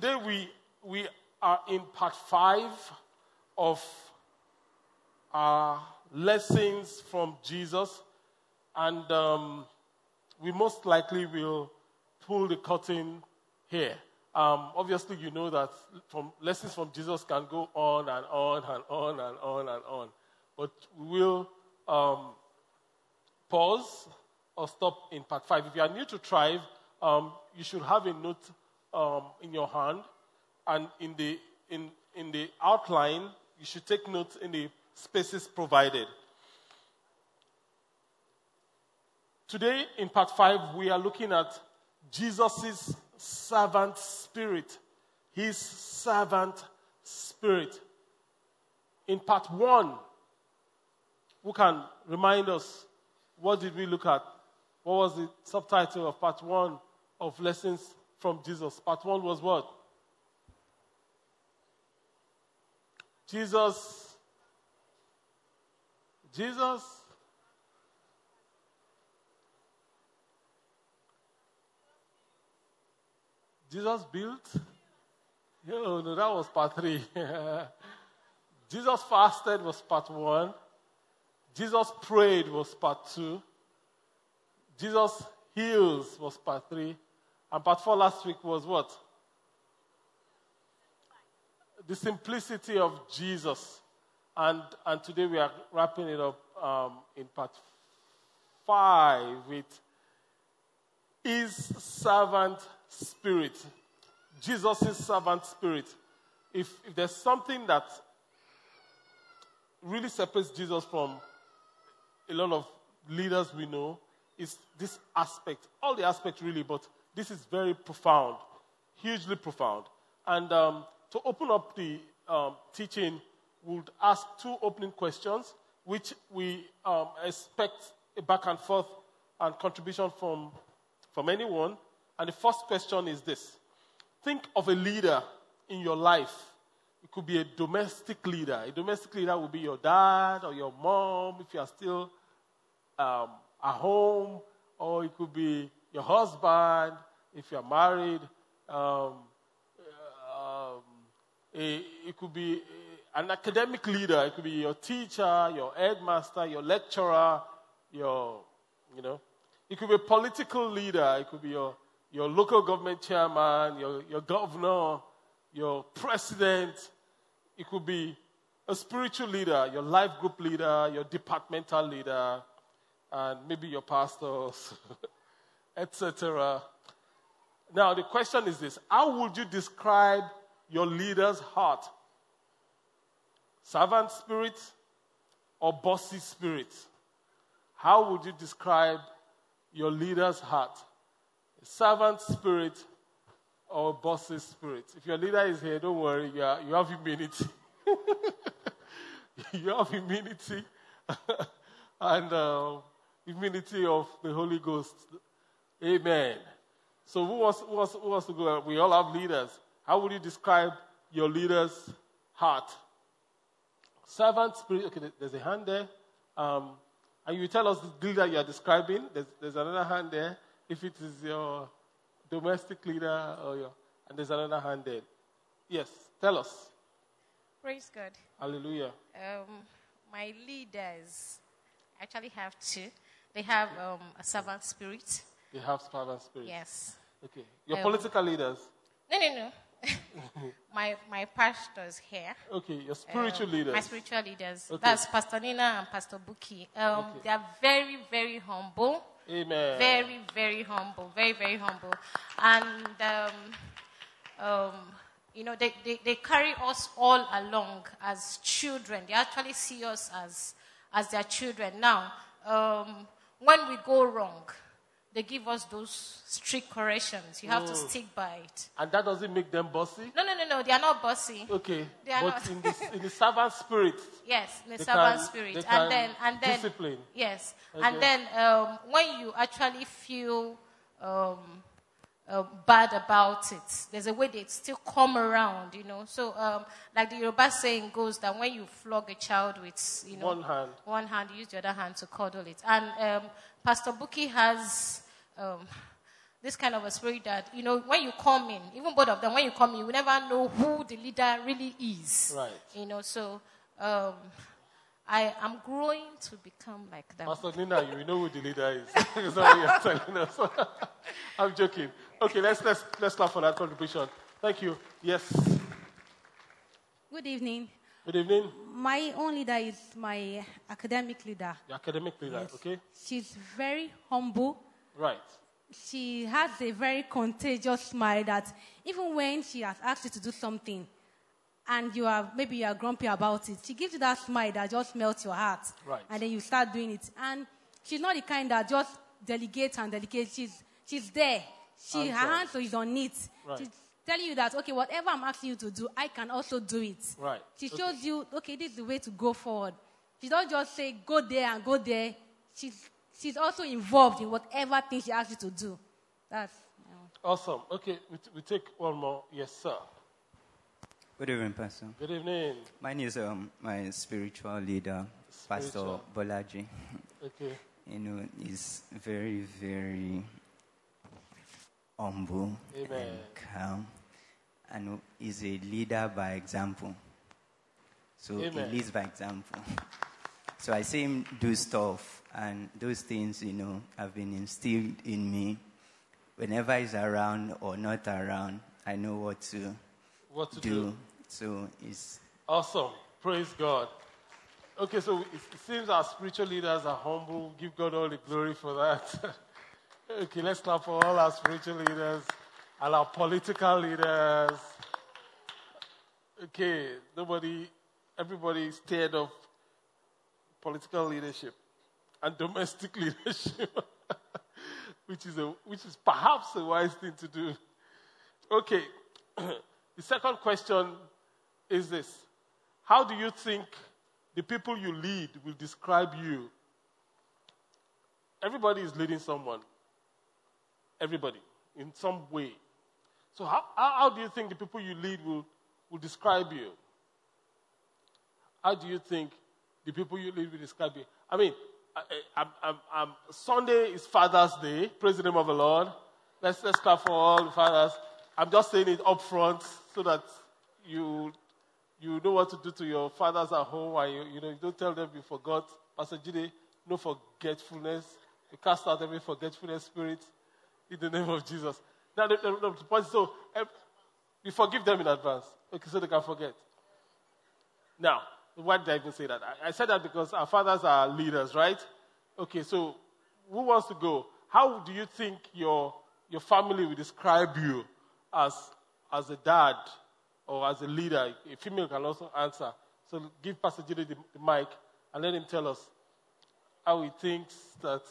Today we, we are in part five of our lessons from Jesus, and um, we most likely will pull the curtain here. Um, obviously, you know that from lessons from Jesus can go on and on and on and on and on, but we will um, pause or stop in part five. If you are new to Thrive, um, you should have a note um, in your hand, and in the in in the outline, you should take notes in the spaces provided. Today, in part five, we are looking at Jesus' servant spirit. His servant spirit. In part one, who can remind us what did we look at? What was the subtitle of part one of lessons from Jesus? Part one was what? Jesus. Jesus. Jesus built. Oh, no, that was part three. Jesus fasted was part one. Jesus prayed was part two. Jesus heals was part three. And part four last week was what? The simplicity of Jesus. And, and today we are wrapping it up um, in part five with his servant spirit. Jesus' servant spirit. If, if there's something that really separates Jesus from a lot of leaders we know, is this aspect. All the aspects, really, but this is very profound, hugely profound. And um, to open up the um, teaching, we'll ask two opening questions, which we um, expect a back and forth and contribution from, from anyone. And the first question is this Think of a leader in your life. It could be a domestic leader. A domestic leader would be your dad or your mom if you are still um, at home, or it could be your husband if you are married. Um, um, a, it could be an academic leader. It could be your teacher, your headmaster, your lecturer, your, you know. It could be a political leader. It could be your your local government chairman, your, your governor, your president. It could be a spiritual leader, your life group leader, your departmental leader, and maybe your pastors, etc. Now, the question is this How would you describe your leader's heart? Servant spirit or bossy spirit? How would you describe your leader's heart? servant spirit or bossy spirit. If your leader is here, don't worry, you, are, you have immunity. you have immunity and uh, immunity of the Holy Ghost. Amen. So, who wants, who, wants, who wants to go? We all have leaders. How would you describe your leader's heart? Servant spirit. Okay, there's a hand there. Um, and you tell us the leader you are describing. There's, there's another hand there if it is your domestic leader or your, and there's another hand there. Yes, tell us. Praise God. Hallelujah. Um, my leaders actually have two. They have um, a servant spirit. They have servant spirit. Yes. Okay. Your political leaders. No, no, no. my my pastors here. Okay. Your spiritual um, leaders. My spiritual leaders. Okay. That's Pastor Nina and Pastor Buki. Um, Okay. They are very, very humble. Amen. Very, very humble. Very, very humble. And, um, um, you know, they, they, they carry us all along as children. They actually see us as, as their children. Now, um, when we go wrong, they give us those strict corrections. You have to Mm. stick by it. And that doesn't make them bossy? No, no, no, no. They are not bossy. Okay. They are but not. in, the, in the servant spirit, Yes, in the They servant can- spirit, they and can then and then discipline. Yes, Okay. and then um, when you actually feel um, uh, bad about it. There's a way they still come around, you know. So, um, like the Yoruba saying goes that when you flog a child with, you know, One hand. one hand, you use the other hand to cuddle it. And um, Pastor Buki has um, this kind of a spirit that, you know, when you come in, even both of them, when you come in, you never know who the leader really is. Right. You know, so um, I am growing to become like them. Pastor Nina, you know who the leader is. Is that what you're telling us? I'm joking. Okay, let's, let's, let's clap for that contribution. Thank you. Yes. Good evening. Good evening. My own leader is my academic leader. The academic leader, Yes. okay? She's very humble. Right. She has a very contagious smile that even when she has asked you to do something and you are maybe you are grumpy about it, she gives you that smile that just melts your heart. Right. And then you start doing it. And she's not the kind that just delegates and delegates. She's she's there. She her hands is on it. Right. She's telling you that okay, whatever I'm asking you to do, I can also do it. Right. She Okay. shows you, okay, this is the way to go forward. She don't just say, go there and go there. She's, she's also involved in whatever thing she asks you to do. That's, you know. Awesome. Okay, we, t- we take one more. Yes, sir. Good evening, Pastor. Good evening. Mine is um, my spiritual leader, Pastor Bolaji. Okay. You know, he's very, very humble Amen. and calm, and he's a leader by example. So Amen. he leads by example. So I see him do stuff, and those things, you know, have been instilled in me. Whenever he's around or not around, I know what to What to do. do? So it's Awesome. Praise God. Okay, so it seems our spiritual leaders are humble. Give God all the glory for that. okay, let's clap for all our spiritual leaders and our political leaders. Okay, nobody, everybody is scared of political leadership and domestic leadership, which is a, which is perhaps a wise thing to do. Okay, the second question is this How do you think the people you lead will describe you? Everybody is leading someone. Everybody, in some way. So, how, how, do you think the people you lead will, will describe you? How do you think the people you lead will describe you? I mean, I, I, I'm, Sunday is Father's Day. Praise the name of the Lord. Let's, let's clap for all the fathers. I'm just saying it up front so that you, you know what to do to your fathers at home. And you, you, know, you don't tell them you forgot. Pastor Jide, no forgetfulness. You cast out every forgetfulness spirit in the name of Jesus. The, point is, so eh, you forgive them in advance, okay, so they can forget. Now, why did I even say that? I, said that because our fathers are leaders, right? Okay, so who wants to go? How do you think your, your family will describe you as, as a dad or as a leader? A female can also answer. So give Pastor Jide the, the mic and let him tell us how he thinks that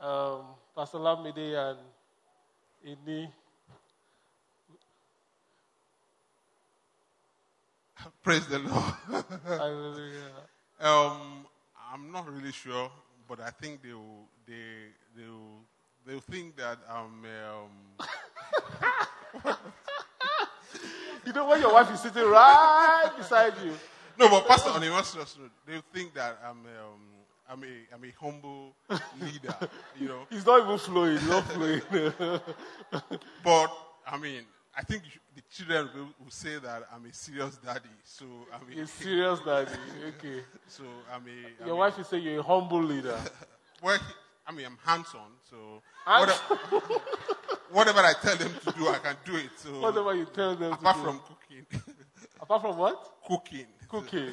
um, Pastor Lamide and Ini Praise the Lord. Hallelujah. um, I'm not really sure, but I think they will, they, they will, they'll think that I'm, um, You know when your wife is sitting right beside you. no, but Pastor, on more serious note, they'll think that I'm, um, I'm a, I'm a humble leader, you know. He's not even flowing. He's not flowing. But, I mean, I think the children will, will say that I'm a serious daddy. So, I mean, He's serious, daddy. Okay. so I'm a, I'm Your a- wife is saying you're a humble leader. well, I mean, I'm hands-on, so Hands- whatever, whatever I tell them to do, I can do it. So, Whatever you tell them apart to do. apart from cooking, Apart from what? cooking. Cooking.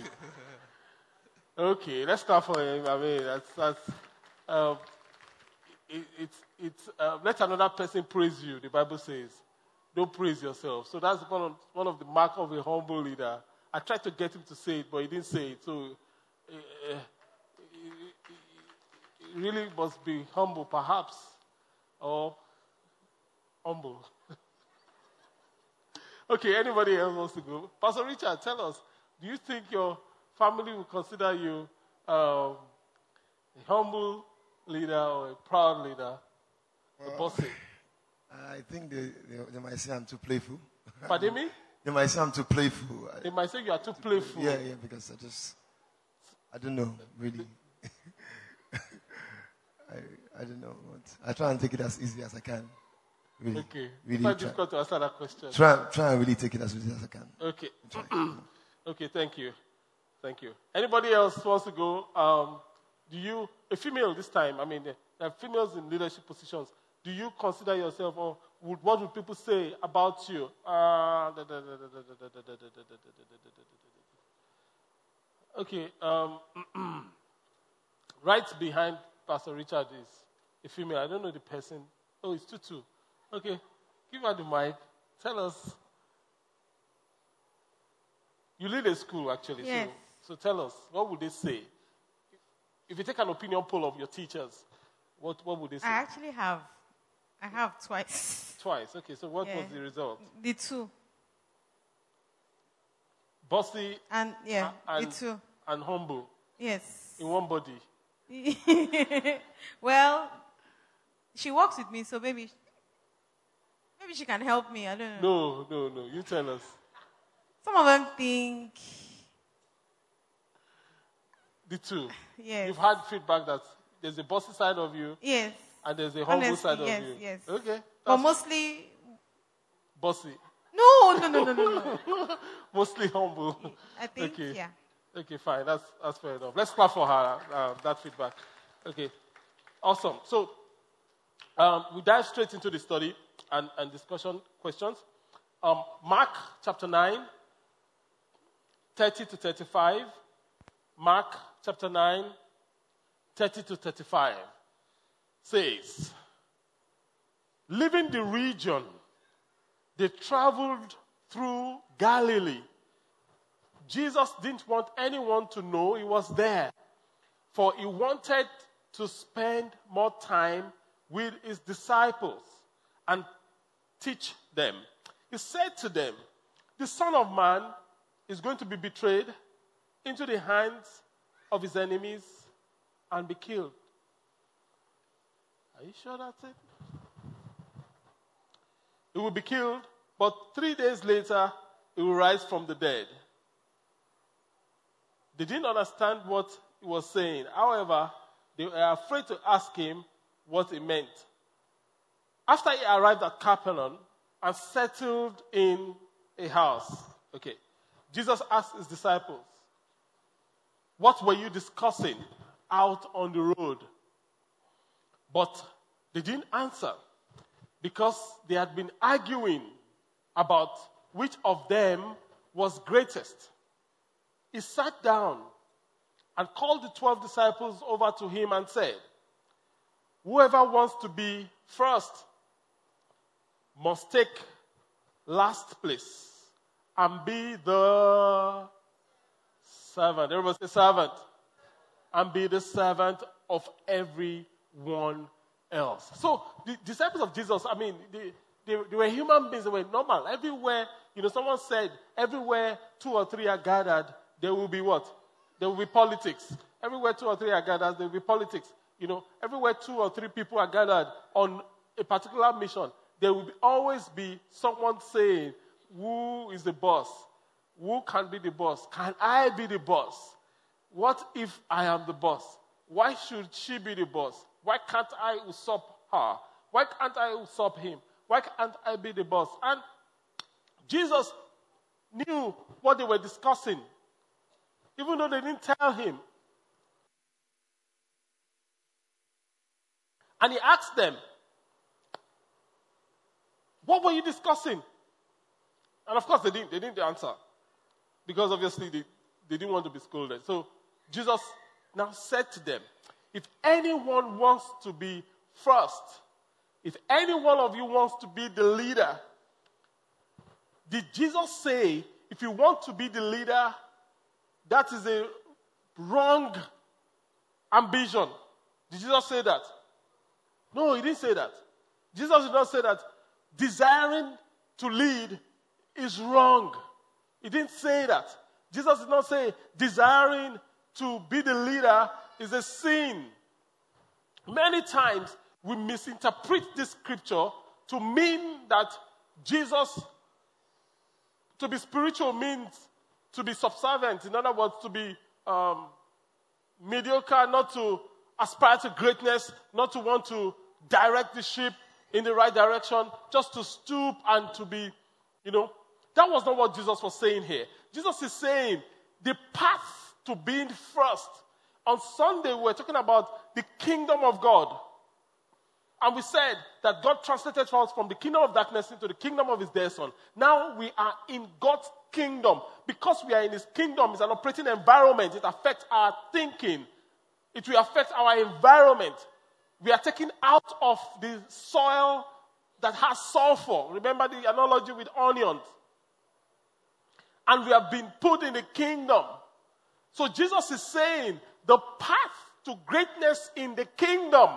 Okay, let's start for him. I mean, that's, that's um, it, it's, it's, uh, let another person praise you, the Bible says. Don't praise yourself. So that's one of, one of the mark of a humble leader. I tried to get him to say it, but he didn't say it. So uh, he really must be humble, perhaps, or humble. okay, anybody else wants to go? Pastor Richard, tell us, do you think your family will consider you um, a humble leader or a proud leader? a bossy? I think they, they, they might say I'm too playful. Pardon me? They might say I'm too playful. They might say you are too playful. Yeah, yeah, because I just, I don't know, really. I, I don't know. What, I try and take it as easy as I can. Really. Okay. Really It's quite difficult to answer that question. try, try and really take it as easy as I can. Okay. okay, thank you. Thank you. Anybody else wants to go? Um, do you, a female this time, I mean, there are females in leadership positions. Do you consider yourself, or would, what would people say about you? Uh, okay, um, right behind Pastor Richard is a female. I don't know the person. Oh, it's Tutu. Okay, give her the mic. Tell us you lead a school, actually. Yes. So, so tell us, what would they say? If you take an opinion poll of your teachers, what, what would they say? I actually have. I have twice. Twice. Okay, so what Yeah. was the result? The two. Bossy And yeah, and, the two. and humble Yes. in one body. well, she works with me, so maybe maybe she can help me. I don't know. No, no, no. You tell us. Some of them think The two. yes. You've had feedback that there's a bossy side of you Yes. and there's a humble Honestly, side of yes, you. yes. Okay. But mostly bossy. no, no, no, no, no, no. Mostly humble. I think Okay. yeah. Okay, fine. That's, that's fair enough. Let's clap for her, uh, that feedback. Okay. Awesome. So, um, we dive straight into the study and, and discussion questions. Um, Mark chapter 9, 30 to 35. Mark chapter 9, 30 to 35 says, Leaving the region, they traveled through Galilee. Jesus didn't want anyone to know he was there, for he wanted to spend more time with his disciples and teach them. He said to them, The Son of Man is going to be betrayed into the hands of his enemies and be killed. Are you sure that's it? He will be killed, but three days later, he will rise from the dead. They didn't understand what he was saying. However, they were afraid to ask him what he meant. After he arrived at Capernaum and settled in a house, okay, Jesus asked his disciples, What were you discussing out on the road? But they didn't answer because they had been arguing about which of them was greatest. He sat down and called the 12 disciples over to him and said, Whoever wants to be first must take last place and be the servant. Everybody say servant. And be the servant of everyone else. So the disciples of Jesus, I mean, they, they, they were human beings, they were normal. Everywhere, you know, someone said, everywhere two or three are gathered, there will be what? There will be politics. Everywhere two or three are gathered, there will be politics. You know, everywhere two or three people are gathered on a particular mission, there will be, always be someone saying, Who is the boss? Who can be the boss? Can I be the boss? What if I am the boss? Why should she be the boss? Why can't I usurp her? Why can't I usurp him? Why can't I be the boss? And Jesus knew what they were discussing, even though they didn't tell him. And he asked them, What were you discussing? And of course, they didn't, they didn't answer because obviously they, they didn't want to be scolded. So Jesus now said to them, If anyone wants to be first, if any one of you wants to be the leader, did Jesus say, if you want to be the leader, that is a wrong ambition? Did Jesus say that? No, he didn't say that. Jesus did not say that desiring to lead is wrong. He didn't say that. Jesus did not say desiring to be the leader is a sin. Many times we misinterpret this scripture to mean that Jesus, to be spiritual means to be subservient. In other words, to be um, mediocre, not to aspire to greatness, not to want to direct the ship in the right direction, just to stoop and to be, you know. That was not what Jesus was saying here. Jesus is saying the path to being first. On Sunday, we were talking about the kingdom of God. And we said that God translated us from the kingdom of darkness into the kingdom of his dear son. Now we are in God's kingdom. Because we are in his kingdom, it's an operating environment. It affects our thinking. It will affect our environment. We are taken out of the soil that has sulfur. Remember the analogy with onions. And we have been put in the kingdom. So Jesus is saying the path to greatness in the kingdom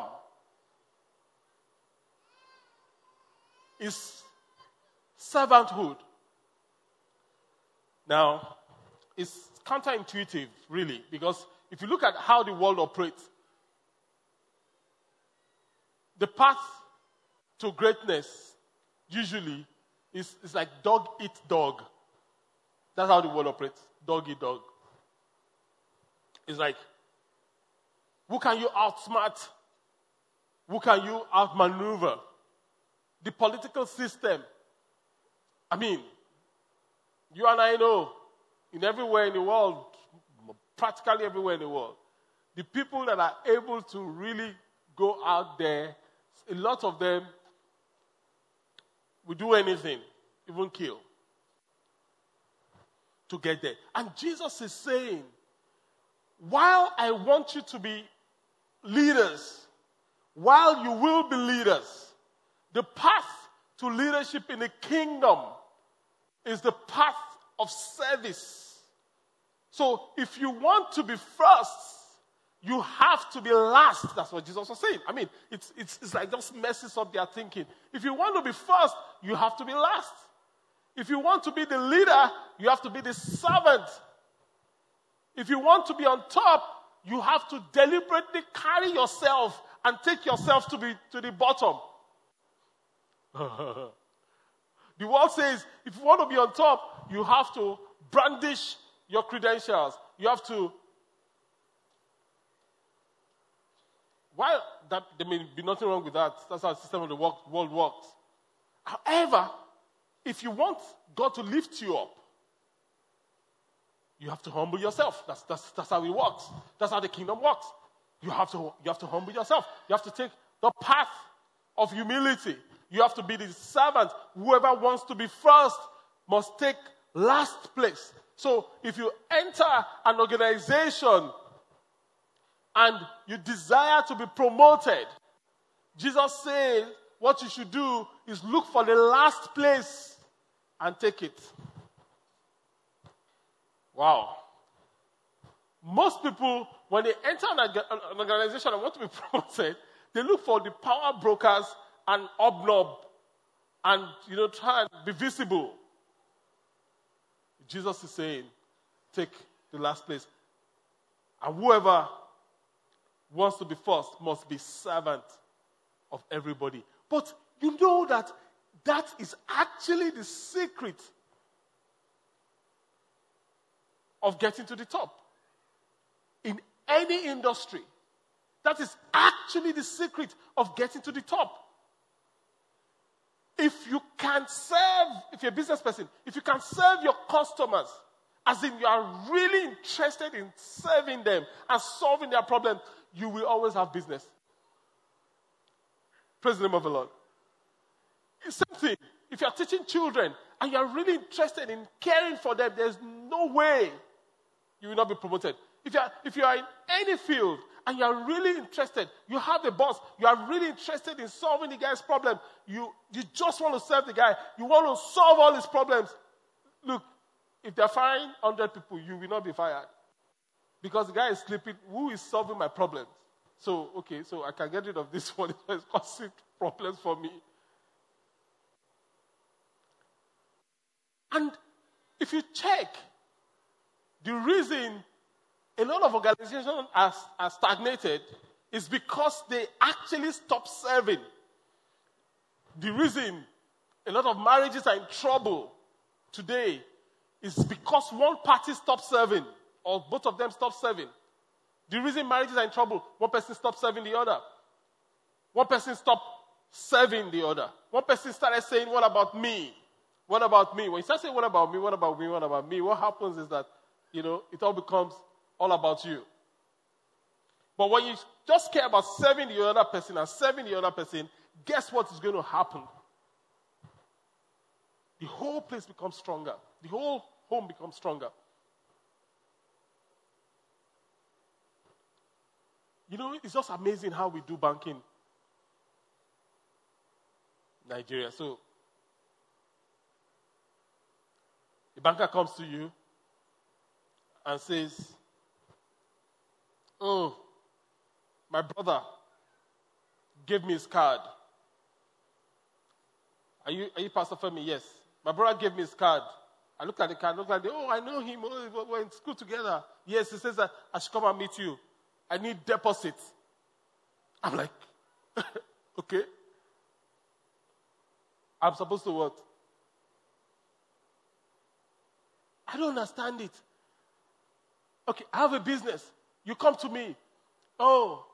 is servanthood. Now, it's counterintuitive, really, because if you look at how the world operates, the path to greatness usually is, is like dog eat dog. That's how the world operates dog eat dog. It's like, who can you outsmart? Who can you outmaneuver? The political system. I mean, you and I know, in everywhere in the world, practically everywhere in the world, the people that are able to really go out there, a lot of them will do anything, even kill, to get there. And Jesus is saying, while I want you to be leaders, while you will be leaders, the path to leadership in the kingdom is the path of service. So if you want to be first, you have to be last. That's what Jesus was saying. I mean, it's, it's, it's like just messes up their thinking. If you want to be first, you have to be last. If you want to be the leader, you have to be the servant. If you want to be on top, you have to deliberately carry yourself and take yourself to, be, to the bottom. the world says if you want to be on top, you have to brandish your credentials. You have to. While that, there may be nothing wrong with that, that's how the system of the world works. However, if you want God to lift you up, you have to humble yourself. That's, that's, that's how it works. That's how the kingdom works. You have, to, you have to humble yourself. You have to take the path of humility. You have to be the servant. Whoever wants to be first must take last place. So if you enter an organization and you desire to be promoted, Jesus says what you should do is look for the last place and take it. Wow. Most people, when they enter an organization and want to be promoted, they look for the power brokers and obnob and, you know, try and be visible. Jesus is saying, take the last place. And whoever wants to be first must be servant of everybody. But you know that that is actually the secret of getting to the top. In any industry, that is actually the secret of getting to the top. If you can serve, if you're a business person, if you can serve your customers, as in you are really interested in serving them and solving their problems, you will always have business. Praise the name of the Lord. Same thing. If you're teaching children and you're really interested in caring for them, there's no way you will not be promoted. If you are, if you are in any field and you are really interested, you have a boss, you are really interested in solving the guy's problem, you, you just want to serve the guy, you want to solve all his problems. Look, if they're firing 100 people, you will not be fired. Because the guy is sleeping, who is solving my problems? So, okay, so I can get rid of this one. It's causing problems for me. And if you check the reason a lot of organizations are, are stagnated is because they actually stop serving. the reason a lot of marriages are in trouble today is because one party stops serving or both of them stop serving. The reason marriages are in trouble, one person stopped serving the other. One person stopped serving the other. One person started saying, What about me? What about me? When you start saying, What about me? What about me? What about me? What happens is that, you know, it all becomes all about you. But when you just care about serving the other person and serving the other person, guess what is going to happen? The whole place becomes stronger. The whole home becomes stronger. You know, it's just amazing how we do banking. Nigeria. So, the banker comes to you and says, Oh, my brother gave me his card. Are you, are you Pastor Femi? Yes. My brother gave me his card. I look at the card, look at it, oh, I know him. Oh, we're in school together. Yes, he says that I should come and meet you. I need deposit. I'm like, okay. I'm supposed to what? I don't understand it. Okay, I have a business. You come to me. Oh.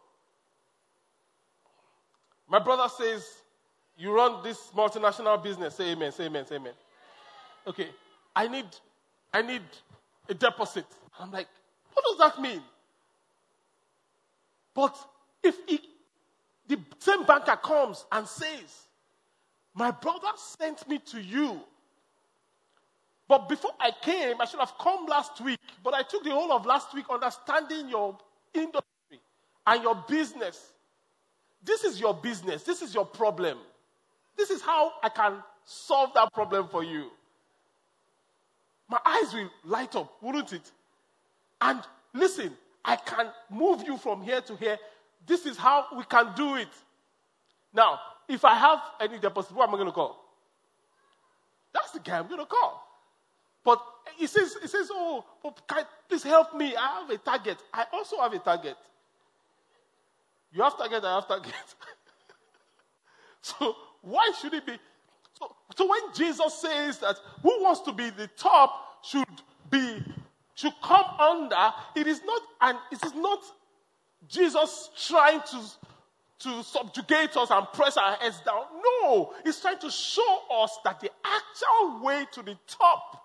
My brother says, You run this multinational business. Say amen, say amen, say amen. Okay, I need I need a deposit. I'm like, what does that mean? But if he, the same banker comes and says, My brother sent me to you. But before I came, I should have come last week. But I took the whole of last week understanding your industry and your business. This is your business. This is your problem. This is how I can solve that problem for you. My eyes will light up, wouldn't it? And listen, I can move you from here to here. This is how we can do it. Now, if I have any deposit, who am I going to call? That's the guy I'm going to call. But he says, he says, oh, oh, can, please help me. I have a target. I also have a target. You have a target, I have a target. so why should it be? So, so when Jesus says that who wants to be the top should be should come under, it is not and it is not Jesus trying to to subjugate us and press our heads down. No, he's trying to show us that the actual way to the top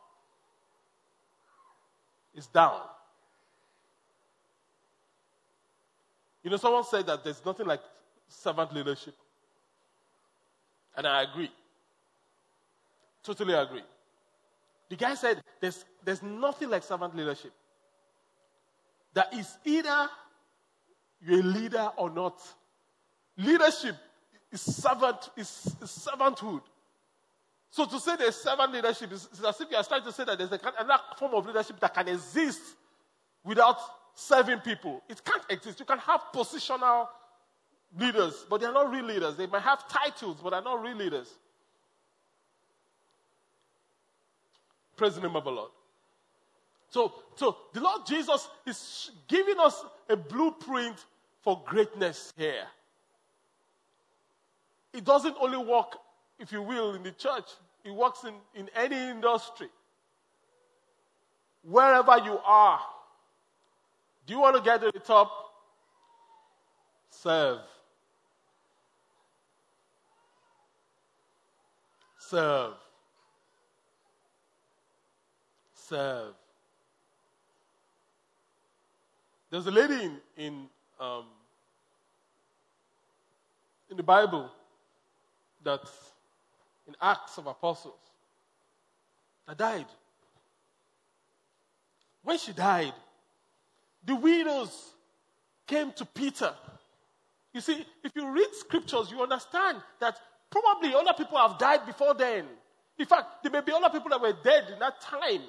is down. You know, someone said that there's nothing like servant leadership. And I agree. Totally agree. The guy said there's, there's nothing like servant leadership. That is either you're a leader or not. Leadership is servant is, is servanthood. So to say there's servant leadership is, as if you are trying to say that there's a, another form of leadership that can exist without serving people. It can't exist. You can have positional leaders, but they're not real leaders. They might have titles, but they're not real leaders. Praise the name of the Lord. So, so the Lord Jesus is giving us a blueprint for greatness here. It doesn't only work, if you will, in the church, it works in, in any industry. Wherever you are, do you want to get to the top? Serve. Serve. serve. There's a lady in, in, um, in the Bible that in Acts of Apostles that died. When she died, the widows came to Peter. You see, if you read scriptures, you understand that probably other people have died before then. In fact, there may be other people that were dead in that time.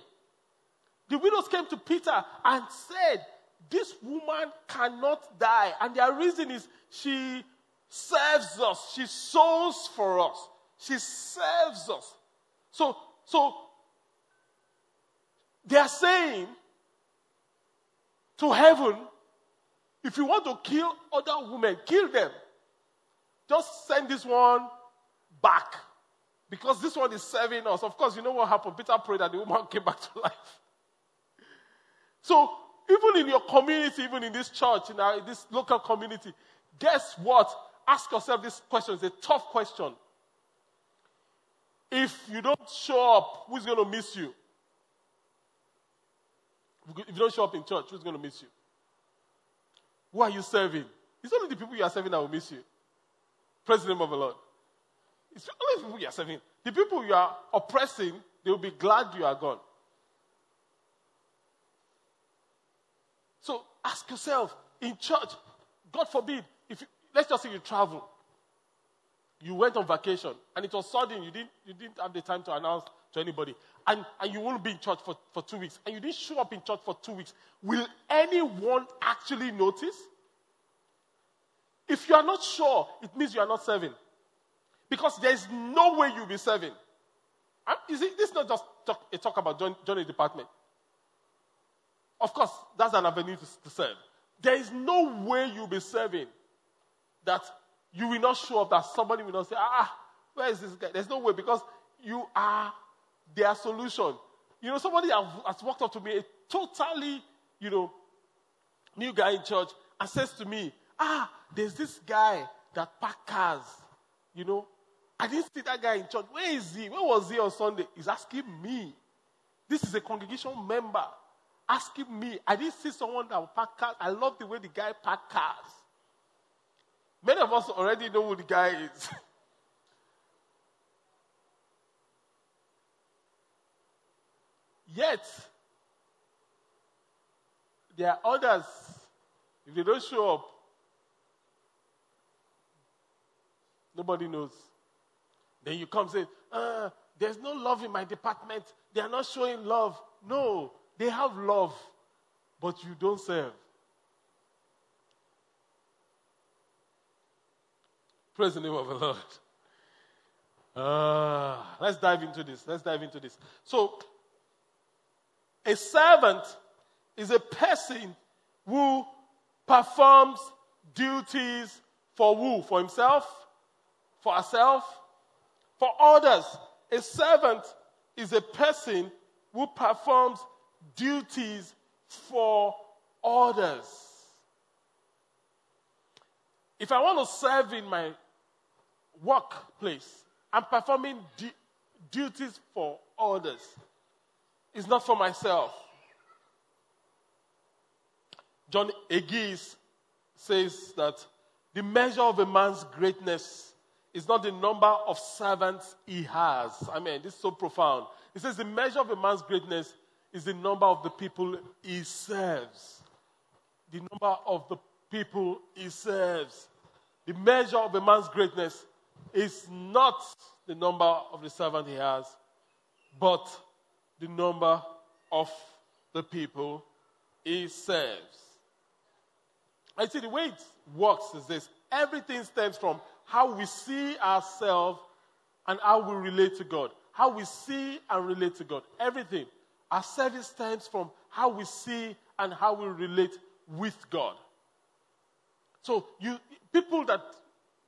The widows came to Peter and said, This woman cannot die. And their reason is she serves us, she sows for us, she serves us. So, so they are saying to heaven, if you want to kill other women, kill them. Just send this one back. Because this one is serving us. Of course, you know what happened? Peter prayed that the woman came back to life. So, even in your community, even in this church, in, our, in this local community, guess what? Ask yourself this question. It's a tough question. If you don't show up, who's going to miss you? If you don't show up in church, who's going to miss you? Who are you serving? It's only the people you are serving that will miss you. Praise the name of the Lord. It's only the people you are serving. The people you are oppressing, they will be glad you are gone. So ask yourself in church, God forbid, if you, let's just say you travel, you went on vacation, and it was sudden, you didn't, you didn't have the time to announce to anybody, and, and you won't be in church for, for two weeks, and you didn't show up in church for two weeks, will anyone actually notice? If you are not sure, it means you are not serving. Because there is no way you'll be serving. And is it, this is not just talk, a talk about join, joining department. Of course, that's an avenue to, to serve. There is no way you'll be serving that you will not show up, that somebody will not say, ah, where is this guy? There's no way because you are their solution. You know, somebody has walked up to me, a totally, you know, new guy in church, and says to me, ah, there's this guy that pack cars, you know. I didn't see that guy in church. Where is he? Where was he on Sunday? He's asking me. This is a congregation member asking me. I didn't see someone that would cars. I love the way the guy pack cars. Many of us already know who the guy is. Yet, there are others, if they don't show up, nobody knows. Then you come say, uh, there's no love in my department. They are not showing love. No, they have love, but you don't serve. Praise the name of the Lord. Uh, let's dive into this. Let's dive into this. So, a servant is a person who performs duties for who? For himself? For herself? For others. A servant is a person who performs duties for others. If I want to serve in my workplace, I'm performing du- duties for others. It's not for myself. John Hagee says that the measure of a man's greatness is not the number of servants he has. I mean, this is so profound. He says the measure of a man's greatness is the number of the people he serves. The number of the people he serves. The measure of a man's greatness is not the number of the servant he has, but the number of the people he serves. I see the way it works is this everything stems from how we see ourselves and how we relate to God. How we see and relate to God. Everything. Our service stems from how we see and how we relate with God. So you people that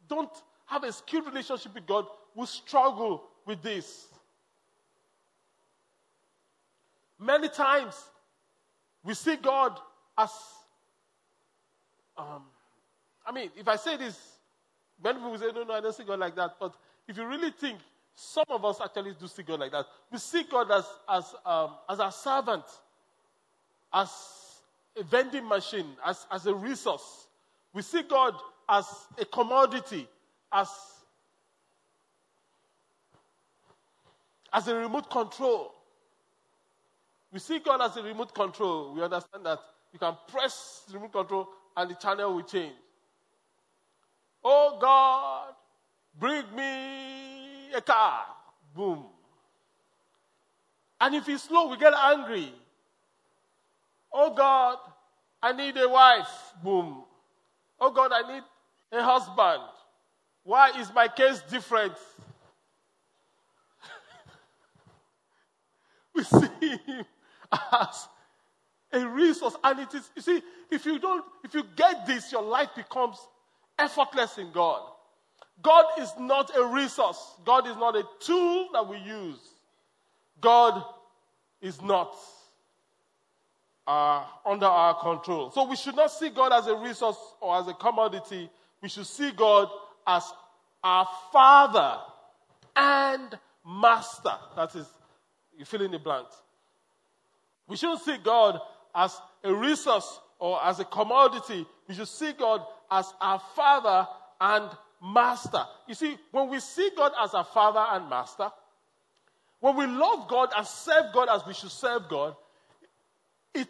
don't have a skilled relationship with God will struggle with this. Many times we see God as um, I mean, if I say this, many people will say, no, no, I don't see God like that. But if you really think, some of us actually do see God like that. We see God as, as, um, as a servant, as a vending machine, as, as a resource. We see God as a commodity, as, as a remote control. We see God as a remote control. We understand that you can press the remote control and the channel will change. Oh God, bring me a car. Boom. And if he's slow, we get angry. Oh God, I need a wife. Boom. Oh God, I need a husband. Why is my case different? we see him as a resource. And it is, you see, if you don't, if you get this, your life becomes effortless in God. God is not a resource. God is not a tool that we use. God is not uh, under our control. So we should not see God as a resource or as a commodity. We should see God as our Father and Master. That is, you fill in the blanks. We shouldn't see God as a resource or as a commodity. We should see God as our Father and Master. You see, when we see God as our Father and Master, when we love God and serve God as we should serve God, it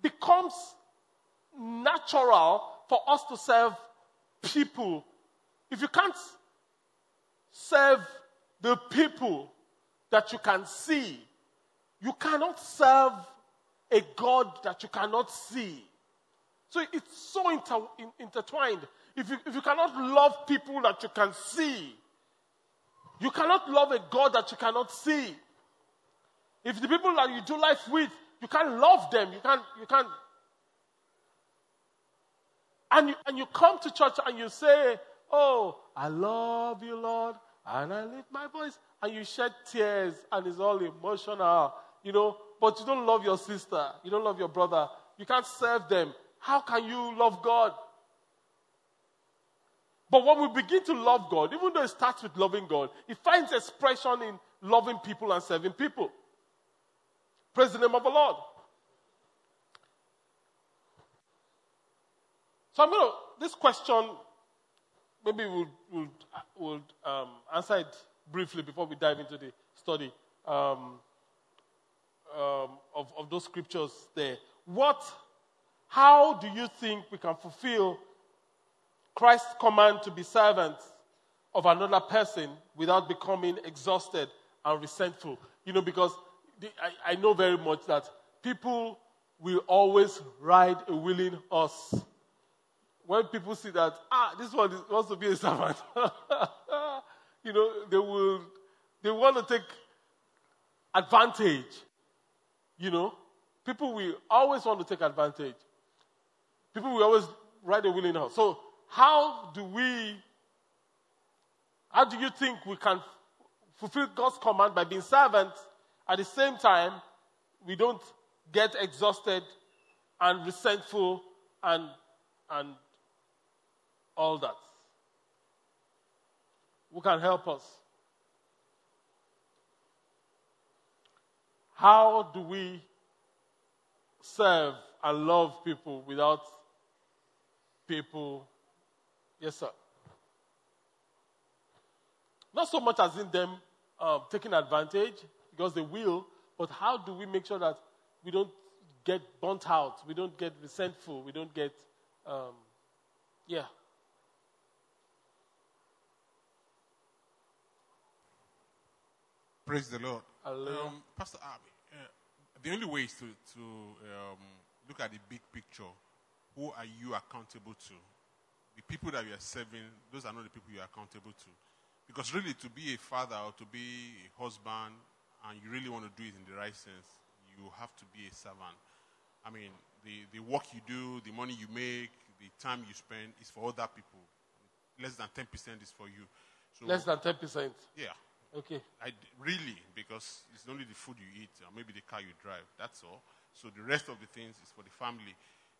becomes natural for us to serve people. If you can't serve the people that you can see, you cannot serve a God that you cannot see. So it's so inter- intertwined. If you, if you cannot love people that you can see, you cannot love a God that you cannot see. If the people that you do life with, you can't love them. You can't, you can't. And you, and you come to church and you say, Oh, I love you, Lord, and I lift my voice, and you shed tears, and it's all emotional, you know, but you don't love your sister, you don't love your brother, you can't serve them. How can you love God? But when we begin to love God, even though it starts with loving God, it finds expression in loving people and serving people. Praise the name of the Lord. So I'm going to, this question, maybe we'll, we'll, we'll um, answer it briefly before we dive into the study um, um, of, of those scriptures there. What, how do you think we can fulfill Christ's command to be servants of another person without becoming exhausted and resentful. You know, because I, I know very much that people will always ride a willing horse. When people see that, ah, this one is, wants to be a servant, you know, they will, they want to take advantage. You know, people will always want to take advantage. People will always ride a willing horse. So how do we, how do you think we can fulfill God's command by being servants at the same time we don't get exhausted and resentful and, and all that? Who can help us? How do we serve and love people without people Yes, sir. Not so much as in them um, taking advantage, because they will, but how do we make sure that we don't get burnt out, we don't get resentful, we don't get, um, yeah. Praise the Lord. Um, Pastor Abby, uh, the only way is to, to um, look at the big picture. Who are you accountable to? the people that you are serving, those are not the people you are accountable to. Because really, to be a father or to be a husband, and you really want to do it in the right sense, you have to be a servant. I mean, the, the work you do, the money you make, the time you spend is for other people. Less than 10% is for you. So, Less than 10%? Yeah. Okay. I, really, because it's only the food you eat or maybe the car you drive. That's all. So the rest of the things is for the family.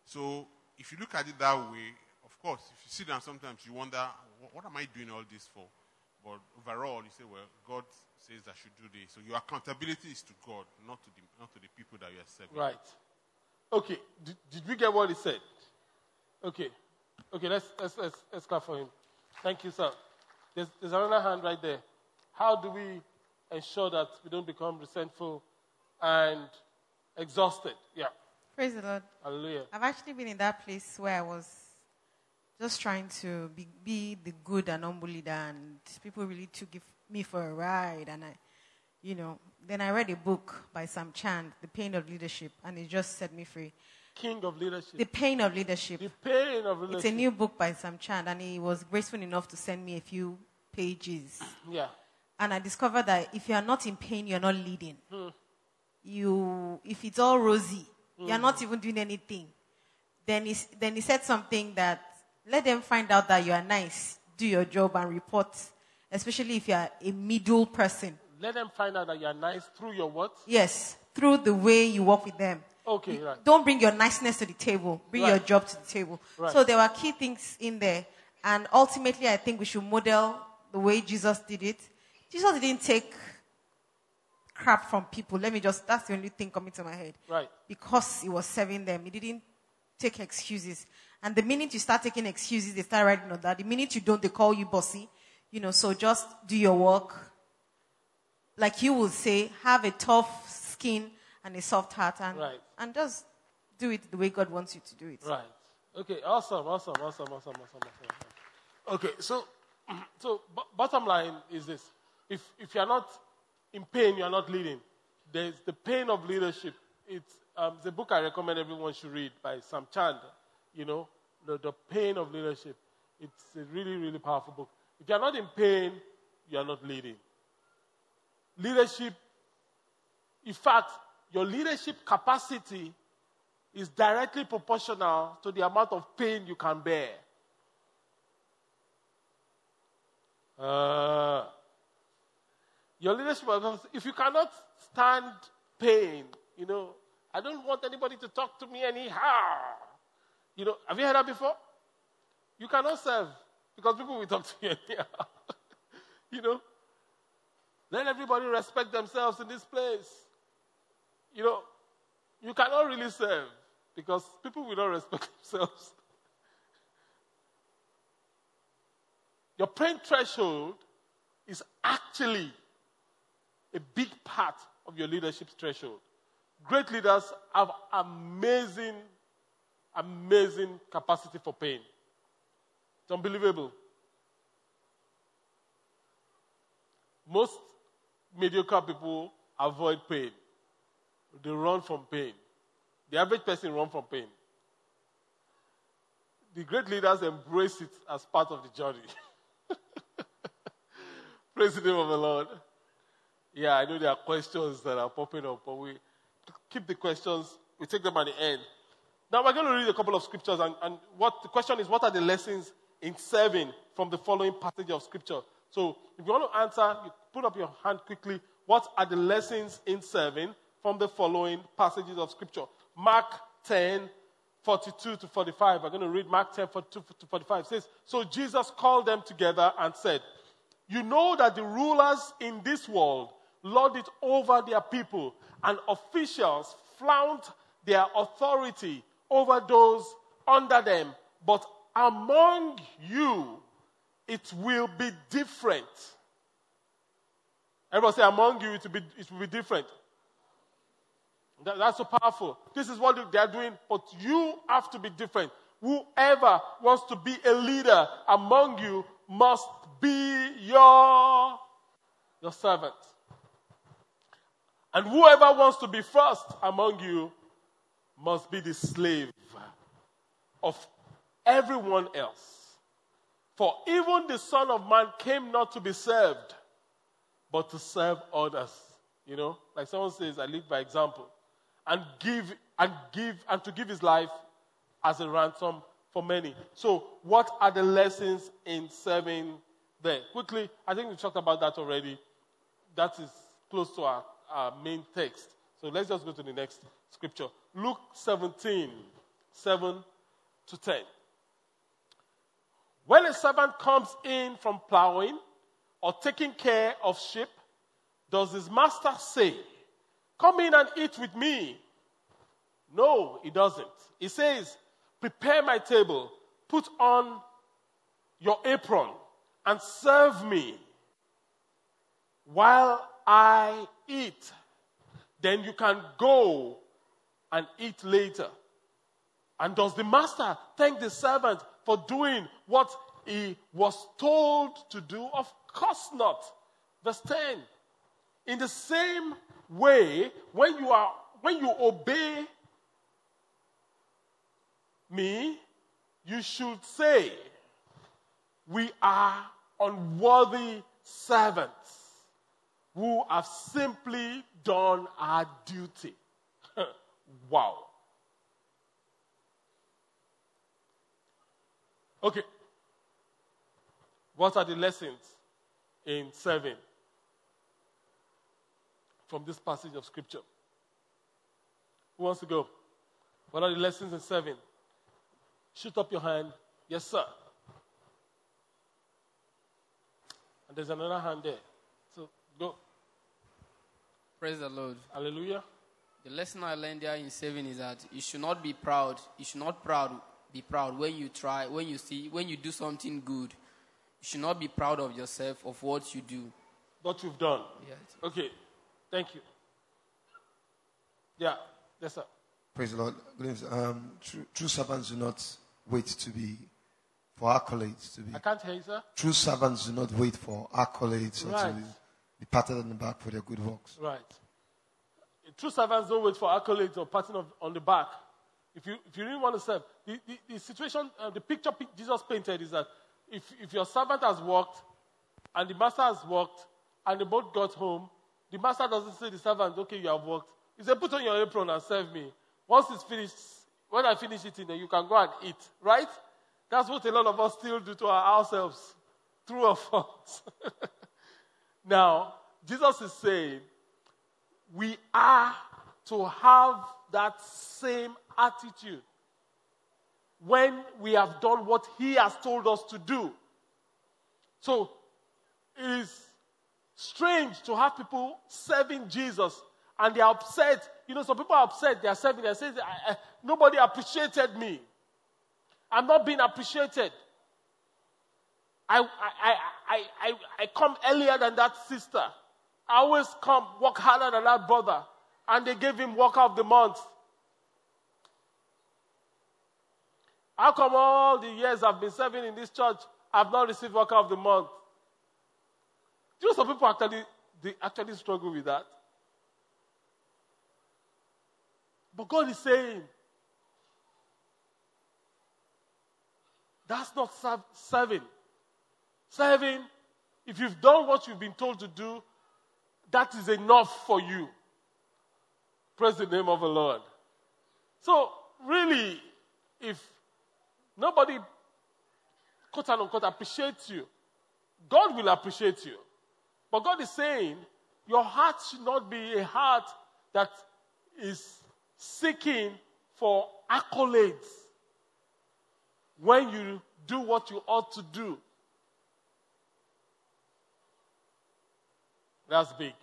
So if you look at it that way, of course, if you sit down sometimes you wonder, what, what am I doing all this for? But overall, you say, well, God says I should do this. So your accountability is to God, not to the, not to the people that you are serving. Right. Okay. Did, did we get what he said? Okay. Okay, let's, let's, let's, let's clap for him. Thank you, sir. There's, there's another hand right there. How do we ensure that we don't become resentful and exhausted? Yeah. Praise the Lord. Hallelujah. I've actually been in that place where I was just trying to be, be the good and humble leader, and people really took me for a ride. And I, you know, then I read a book by Sam Chand, The Pain of Leadership, and it just set me free. King of Leadership. The Pain of Leadership. The Pain of Leadership. It's a new book by Sam Chand, and he was graceful enough to send me a few pages. Yeah. And I discovered that if you are not in pain, you're not leading. Hmm. You, if it's all rosy, hmm. you're not even doing anything. Then he, then he said something that let them find out that you are nice. do your job and report, especially if you are a middle person. Let them find out that you are nice through your what? Yes, through the way you work with them. Okay, right. Don't bring your niceness to the table. Bring Right. your job to the table. Right. So there were key things in there. And ultimately, I think we should model the way Jesus did it. Jesus didn't take crap from people. Let me just, that's the only thing coming to my head. Right. Because he was serving them, he didn't take excuses. And the minute you start taking excuses, they start writing on that. The minute you don't, they call you bossy. You know, so just do your work. Like you will say, have a tough skin and a soft heart and, Right. and just do it the way God wants you to do it. Right. Okay. Awesome. Awesome. Awesome. Awesome. Awesome. awesome. Okay. So, so b- bottom line is this: if if you are not in pain, you are not leading. There's the pain of leadership. It's um, the book I recommend everyone should read by Sam Chand. You know, the the pain of leadership. It's a really really powerful book. If you are not in pain, you are not leading. Leadership. In fact, your leadership capacity is directly proportional to the amount of pain you can bear. Uh, your leadership, if you cannot stand pain, you know, I don't want anybody to talk to me anyhow. You know, have you heard that before? You cannot serve because people will talk to you you know, let everybody respect themselves in this place. You know, you cannot really serve because people will not respect themselves. Your pain threshold is actually a big part of your leadership threshold. Great leaders have amazing, amazing capacity for pain. It's unbelievable. Most mediocre people avoid pain. They run from pain. The average person runs from pain. The great leaders embrace it as part of the journey. Praise the name of the Lord. Yeah, I know there are questions that are popping up, but we keep the questions. We take them at the end. Now we're going to read a couple of scriptures, and, and what the question is: What are the lessons in serving from the following passage of scripture? So, if you want to answer, you put up your hand quickly. What are the lessons in serving from the following passages of scripture? Mark 10, 42 to 45. We're going to read Mark 10, 42 to 45. It says, So Jesus called them together and said, You know that the rulers in this world lord it over their people, and officials flaunt their authority over those under them. But among you, it will be different. Everyone say, Among you, it will be, it will be different. That- that's so powerful. This is what they are doing, but you have to be different. Whoever wants to be a leader among you must be your, your servant. And whoever wants to be first among you must be the slave of everyone else. For even the Son of Man came not to be served, but to serve others. You know, like someone says, I live by example. And give and give and to give his life as a ransom for many. So, what are the lessons in serving there? Quickly, I think we talked about that already. That is close to our, our main text. So let's just go to the next scripture. Luke 17, 7 to 10. When a servant comes in from plowing or taking care of sheep, does his master say, Come in and eat with me? No, he doesn't. He says, Prepare my table, put on your apron, and serve me while I eat. Then you can go and eat later. And does the master thank the servant for doing what he was told to do? Of course not. Verse 10. In the same way, when you are when you obey me, you should say, We are unworthy servants who have simply done our duty. wow. Okay. What are the lessons in serving from this passage of Scripture? Who wants to go? What are the lessons in serving? Shoot up your hand. Yes, sir. And there's another hand there. So go. Praise the Lord. Hallelujah. The lesson I learned there in saving is that you should not be proud. You should not proud be proud when you try, when you see, when you do something good. You should not be proud of yourself of what you do. What you've done. Yes. Okay. Thank you. Yeah. Yes, sir. Praise the Lord. Um, true, true servants do not wait to be for accolades to be. I can't hear you, sir. True servants do not wait for accolades or to Right. be patted on the back for their good works. Right. True servants don't wait for accolades or patting of, on the back. If you, if you really want to serve, the, the, the situation, uh, the picture Jesus painted is that if, if your servant has worked and the master has worked and they both got home, the master doesn't say to the servant, okay, you have worked. He said, put on your apron and serve me. Once it's finished, when I finish eating, then you can go and eat. Right? That's what a lot of us still do to ourselves. True or false? now, Jesus is saying, we are to have that same attitude when we have done what he has told us to do. So it is strange to have people serving Jesus and they're upset. You know, some people are upset, they're serving, they're saying, "I- I- nobody appreciated me. I'm not being appreciated. I, I, I, I, I come earlier than that sister. I always come work harder than that brother. And they gave him worker of the month. How come all the years I've been serving in this church, I've not received worker of the month? Do you know some people actually they actually struggle with that? But God is saying, that's not serving. Serving, if you've done what you've been told to do, that is enough for you. Praise the name of the Lord. So, really, if nobody, quote unquote, appreciates you, God will appreciate you. But God is saying, your heart should not be a heart that is seeking for accolades when you do what you ought to do. That's big.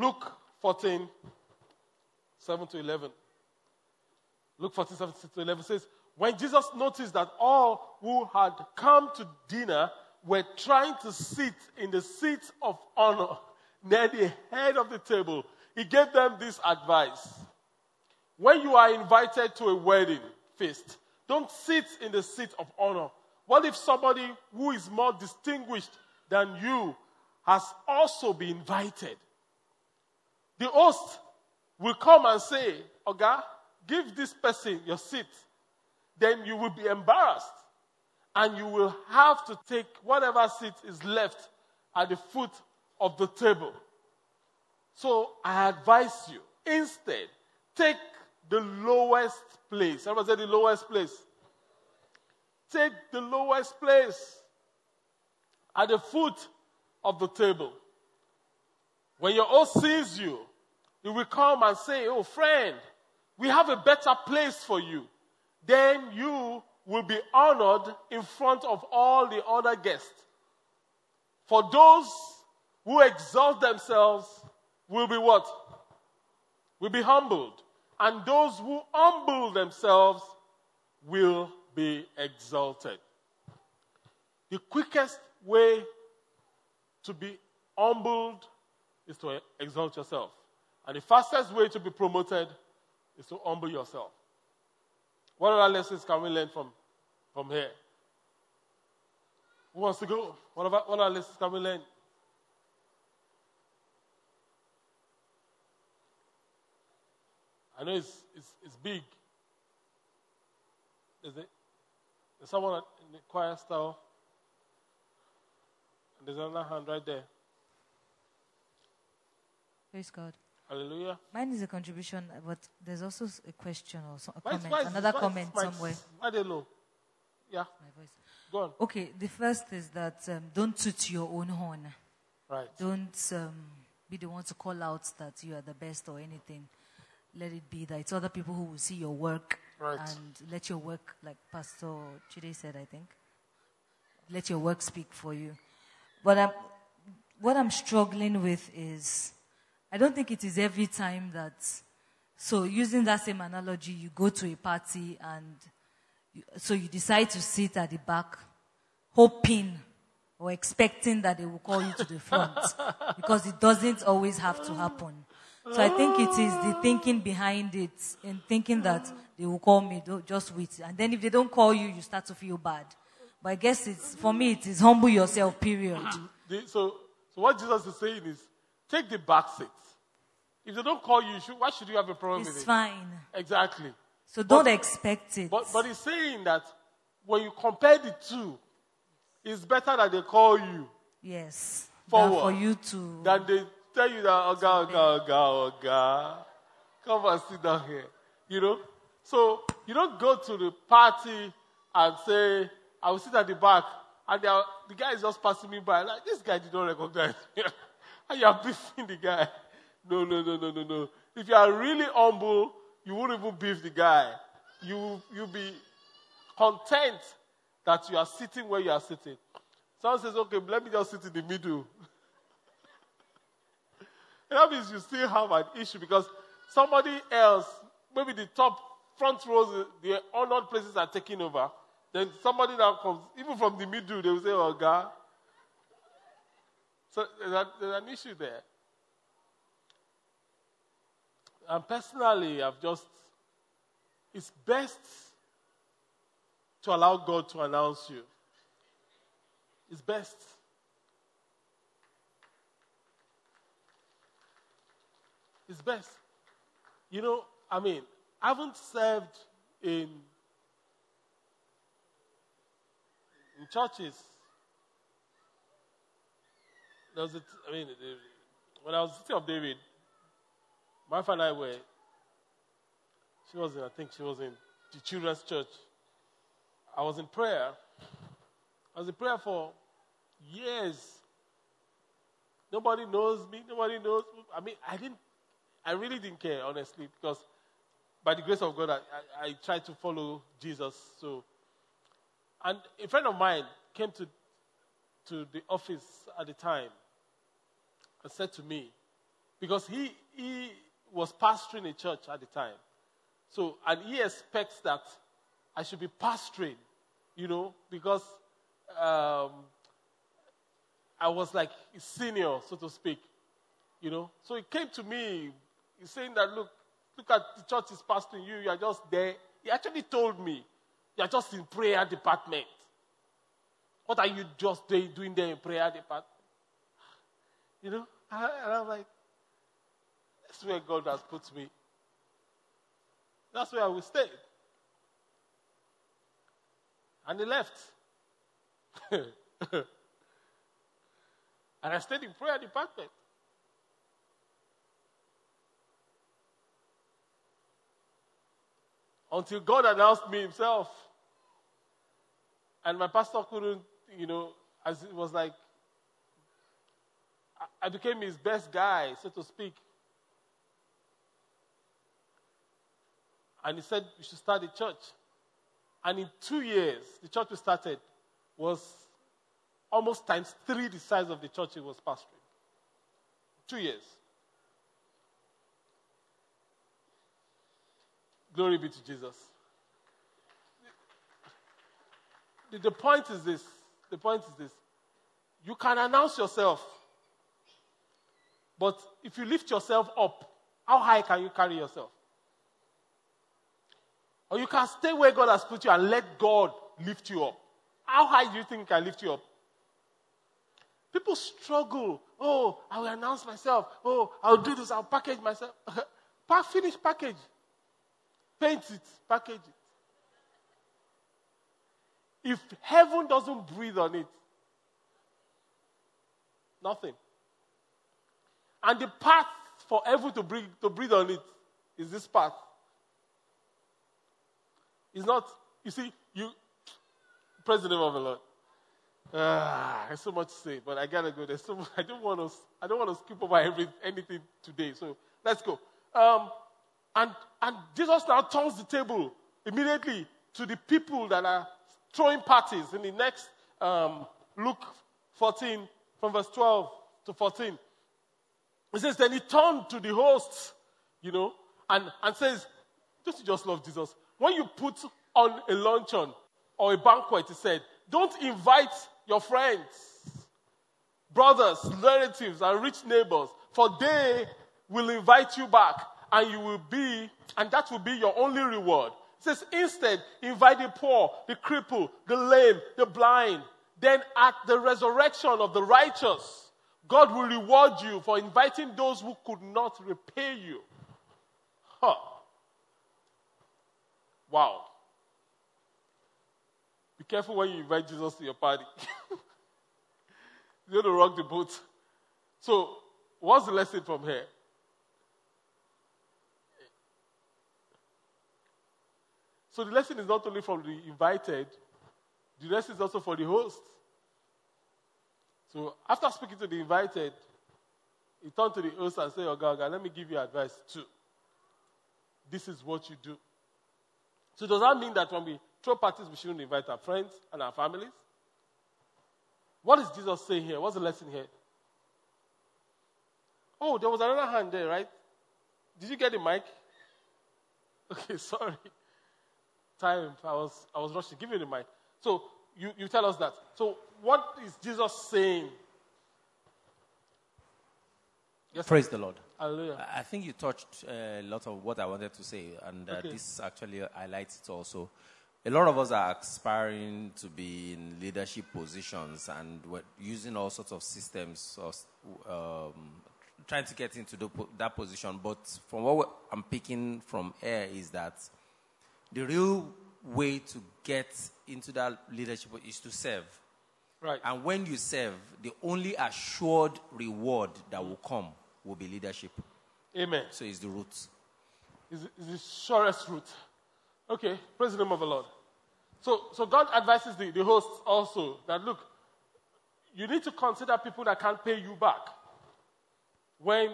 Luke 14, 7 to 11. Luke 14, 7 to 11 says, When Jesus noticed that all who had come to dinner were trying to sit in the seats of honor near the head of the table, he gave them this advice. When you are invited to a wedding feast, don't sit in the seat of honor. What if somebody who is more distinguished than you has also been invited? The host will come and say, Oga, give this person your seat. Then you will be embarrassed and you will have to take whatever seat is left at the foot of the table. So I advise you, instead, take the lowest place. Everybody say the lowest place. Take the lowest place at the foot of the table. When your host sees you, he will come and say, Oh, friend, we have a better place for you. Then you will be honored in front of all the other guests. For those who exalt themselves will be what? Will be humbled. And those who humble themselves will be exalted. The quickest way to be humbled is to exalt yourself. And the fastest way to be promoted is to humble yourself. What other lessons can we learn from, from here? Who wants to go? What, about, what other lessons can we learn? I know it's, it's, it's big. There's, a, someone in the choir style. And there's another hand right there. Praise God. Hallelujah. Mine is a contribution, but there's also a question or so- a Why comment, why is- another why comment my- somewhere. I don't know. Yeah. My voice. Go on. Okay, the first is that um, don't toot your own horn. Right. Don't um, be the one to call out that you are the best or anything. Let it be that it's other people who will see your work Right. and let your work, like Pastor Chide said, I think, let your work speak for you. But I'm, what I'm struggling with is, I don't think it is every time that. So using that same analogy, you go to a party and you, so you decide to sit at the back, hoping or expecting that they will call you to the front because it doesn't always have to happen. So I think it is the thinking behind it and thinking that they will call me, don't- just wait. And then if they don't call you, you start to feel bad. But I guess it's, for me, it is humble yourself, period. So, so what Jesus is saying is, take the back seat. If they don't call you, you should, why should you have a problem with It's it? fine. Exactly. So don't But- expect it. But, but he's saying that when you compare the two, it's better that they call you yes. Forward. Than for you to. than they tell you that, Oga, Oga, Oga, Oga, come and sit down here. You know? So you don't go to the party and say, I will sit at the back, and are, the guy is just passing me by. Like, this guy did not recognize me. you are beefing the guy. No, no, no, no, no, no. If you are really humble, you won't even beef the guy. You, you'll be content that you are sitting where you are sitting. Someone says, okay, let me just sit in the middle. that means you still have an issue because somebody else, maybe the top front rows, the honored places are taking over. Then somebody now comes, even from the middle, they will say, oh, God. So there's, an issue there. And personally, I've just, it's best to allow God to announce you. It's best. It's best. You know, I mean, I haven't served in, in churches. There was a t- I mean, when I was City of David, my wife and I were, she was in, I think she was in the children's church. I was in prayer. I was in prayer for years. Nobody knows me. Nobody knows. Me. I mean, I didn't. I really didn't care, honestly, because by the grace of God, I, I, I tried to follow Jesus. So, and a friend of mine came to to the office at the time and said to me, because he he was pastoring a church at the time, so and he expects that I should be pastoring, you know, because um, I was like senior, so to speak, you know. So he came to me, saying that, look, look at the church is pastoring you, you are just there. He actually told me, you are just in prayer department. What are you just doing, doing there in prayer department? You know, and I- and I'm like, that's where God has put me. That's where I will stay. And he left. and I stayed in prayer department. Until God announced me himself. And my pastor couldn't, you know, as it was like, I- became his best guy, so to speak. And he said, We should start a church. And in two years, the church we started was almost times three the size of the church he was pastoring. Two years. Glory be to Jesus. The, the point is this. The point is this. You can announce yourself, but if you lift yourself up, how high can you carry yourself? Or you can stay where God has put you and let God lift you up. How high do you think can lift you up? People struggle. Oh, I will announce myself. Oh, I'll do this. I'll package myself. Finish package. Paint it. Package it. If heaven doesn't breathe on it, nothing. And the path for heaven to breathe, to breathe on it is this path. It's not, you see, you Praise the name of the Lord. Ah, there's so much to say, but I gotta go. There's so much, I don't want to. I don't want to skip over every, anything today. So let's go. Um, and and Jesus now turns the table immediately to the people that are throwing parties in the next um, Luke 14 from verse 12 to 14. He says, then he turned to the hosts, you know, and, and says, don't you just love Jesus? When you put on a luncheon or a banquet, he said, don't invite your friends, brothers, relatives, and rich neighbors, for they will invite you back, and you will be, and that will be your only reward. It says, instead, invite the poor, the crippled, the lame, the blind. Then at the resurrection of the righteous, God will reward you for inviting those who could not repay you. Huh. Wow. Be careful when you invite Jesus to your party. You're going to rock the boat. So, what's the lesson from here? So, the lesson is not only from the invited, the lesson is also for the host. So, after speaking to the invited, he turned to the host and said, Oga, Oga, let me give you advice too. This is what you do. So, does that mean that when we throw parties, we shouldn't invite our friends and our families? What is Jesus saying here? What's the lesson here? Oh, there was another hand there, right? Did you get the mic? Okay, sorry. Time. I was I was rushing. Give me the mic. So you, you tell us that. So what is Jesus saying? Yes, Praise the Lord. Hallelujah. I think you touched a lot of what I wanted to say, and uh, Okay. this actually highlights it also. A lot of us are aspiring to be in leadership positions, and we're using all sorts of systems, or, um, trying to get into the, that position. But from what I'm picking from here is that the real way to get into that leadership is to serve. Right. And when you serve, the only assured reward that will come will be leadership. Amen. So it's the root. It's, the surest route. Okay, praise the name of the Lord. So, so God advises the, the hosts also that look, you need to consider people that can't pay you back. When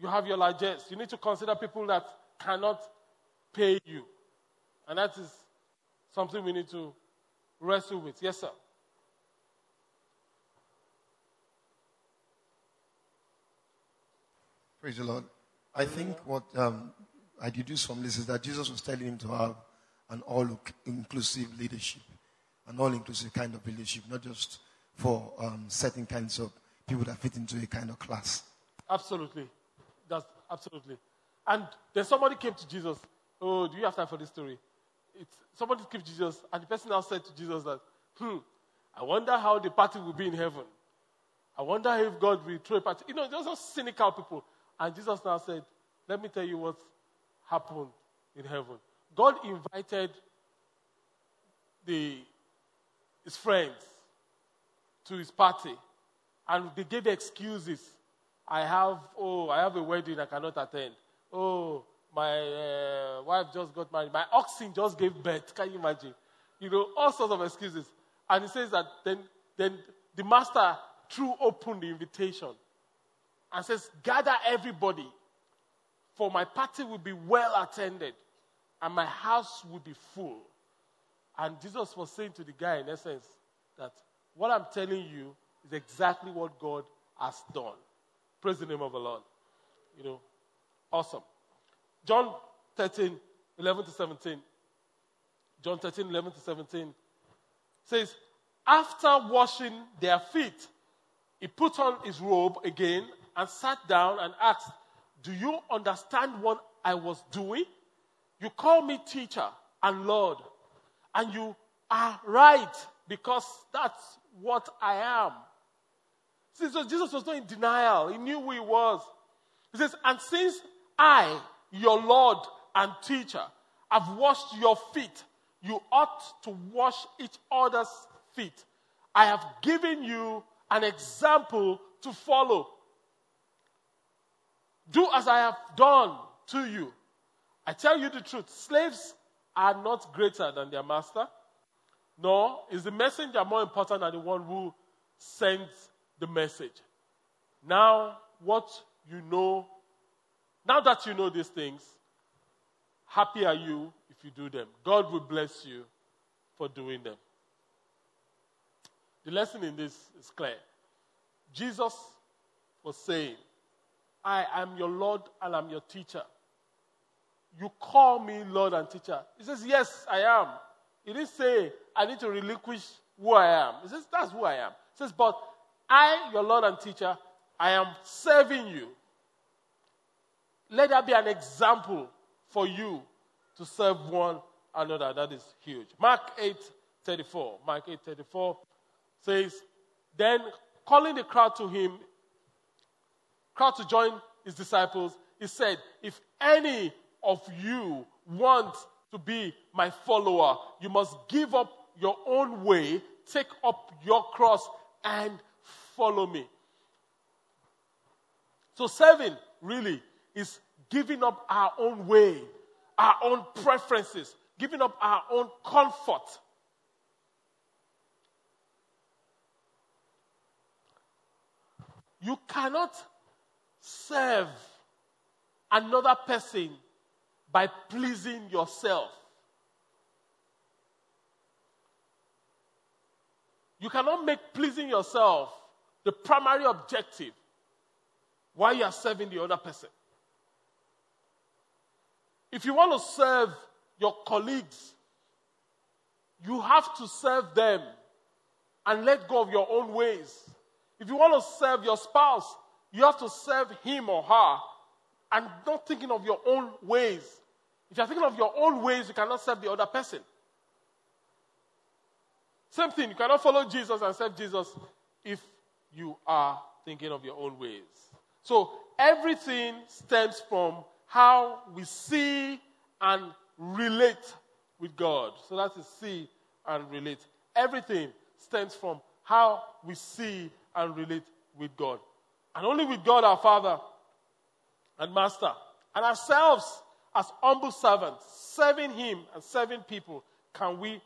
you have your largesse, you need to consider people that cannot pay you. And that is something we need to wrestle with. Yes, sir. Praise the Lord. I think what um, I deduce from this is that Jesus was telling him to have an all inclusive leadership, an all inclusive kind of leadership, not just for um, certain kinds of people that fit into a kind of class. Absolutely. That's absolutely. And then somebody came to Jesus. Oh, do you have time for this story? Somebody to Jesus, and the person now said to Jesus that, hmm, I wonder how the party will be in heaven. I wonder if God will throw a party. You know, those are cynical people. And Jesus now said, Let me tell you what happened in heaven. God invited the, his friends to his party, and they gave excuses. I have, oh, I have a wedding I cannot attend. Oh, my uh, wife just got married. My oxen just gave birth. Can you imagine? You know, all sorts of excuses. And he says that then, then the master threw open the invitation and says, Gather everybody, for my party will be well attended, and my house will be full. And Jesus was saying to the guy, in essence, that what I'm telling you is exactly what God has done. Praise the name of the Lord. You know, awesome. John 13, 11 to 17. John 13, 11 to 17 says, After washing their feet, he put on his robe again and sat down and asked, Do you understand what I was doing? You call me teacher and Lord, and you are right because that's what I am. See, so Jesus was not in denial, he knew who he was. He says, And since I, your Lord and teacher, I've washed your feet, you ought to wash each other's feet. I have given you an example to follow. Do as I have done to you. I tell you the truth slaves are not greater than their master, nor is the messenger more important than the one who sends the message? Now, what you know, now that you know these things, happy are you if you do them. God will bless you for doing them. The lesson in this is clear. Jesus was saying, I am your Lord and I'm your teacher. You call me Lord and teacher. He says, Yes, I am. He didn't say, I need to relinquish who I am. He says, That's who I am. He says, But I, your Lord and teacher, I am serving you. Let that be an example for you to serve one another. That is huge. Mark 8 34. Mark 8 34 says, Then calling the crowd to him, crowd to join his disciples, he said, If any of you want to be my follower, you must give up your own way, take up your cross, and follow me. So, serving really is giving up our own way, our own preferences, giving up our own comfort. You cannot serve another person by pleasing yourself. You cannot make pleasing yourself the primary objective while you are serving the other person. If you want to serve your colleagues, you have to serve them and let go of your own ways. If you want to serve your spouse, you have to serve him or her and not thinking of your own ways. If you're thinking of your own ways, you cannot serve the other person. Same thing, you cannot follow Jesus and serve Jesus if you are thinking of your own ways. So everything stems from how we see and relate with God. So that is see and relate. Everything stems from how we see and relate with God. And only with God our Father and Master and ourselves as humble servants, serving Him and serving people, can we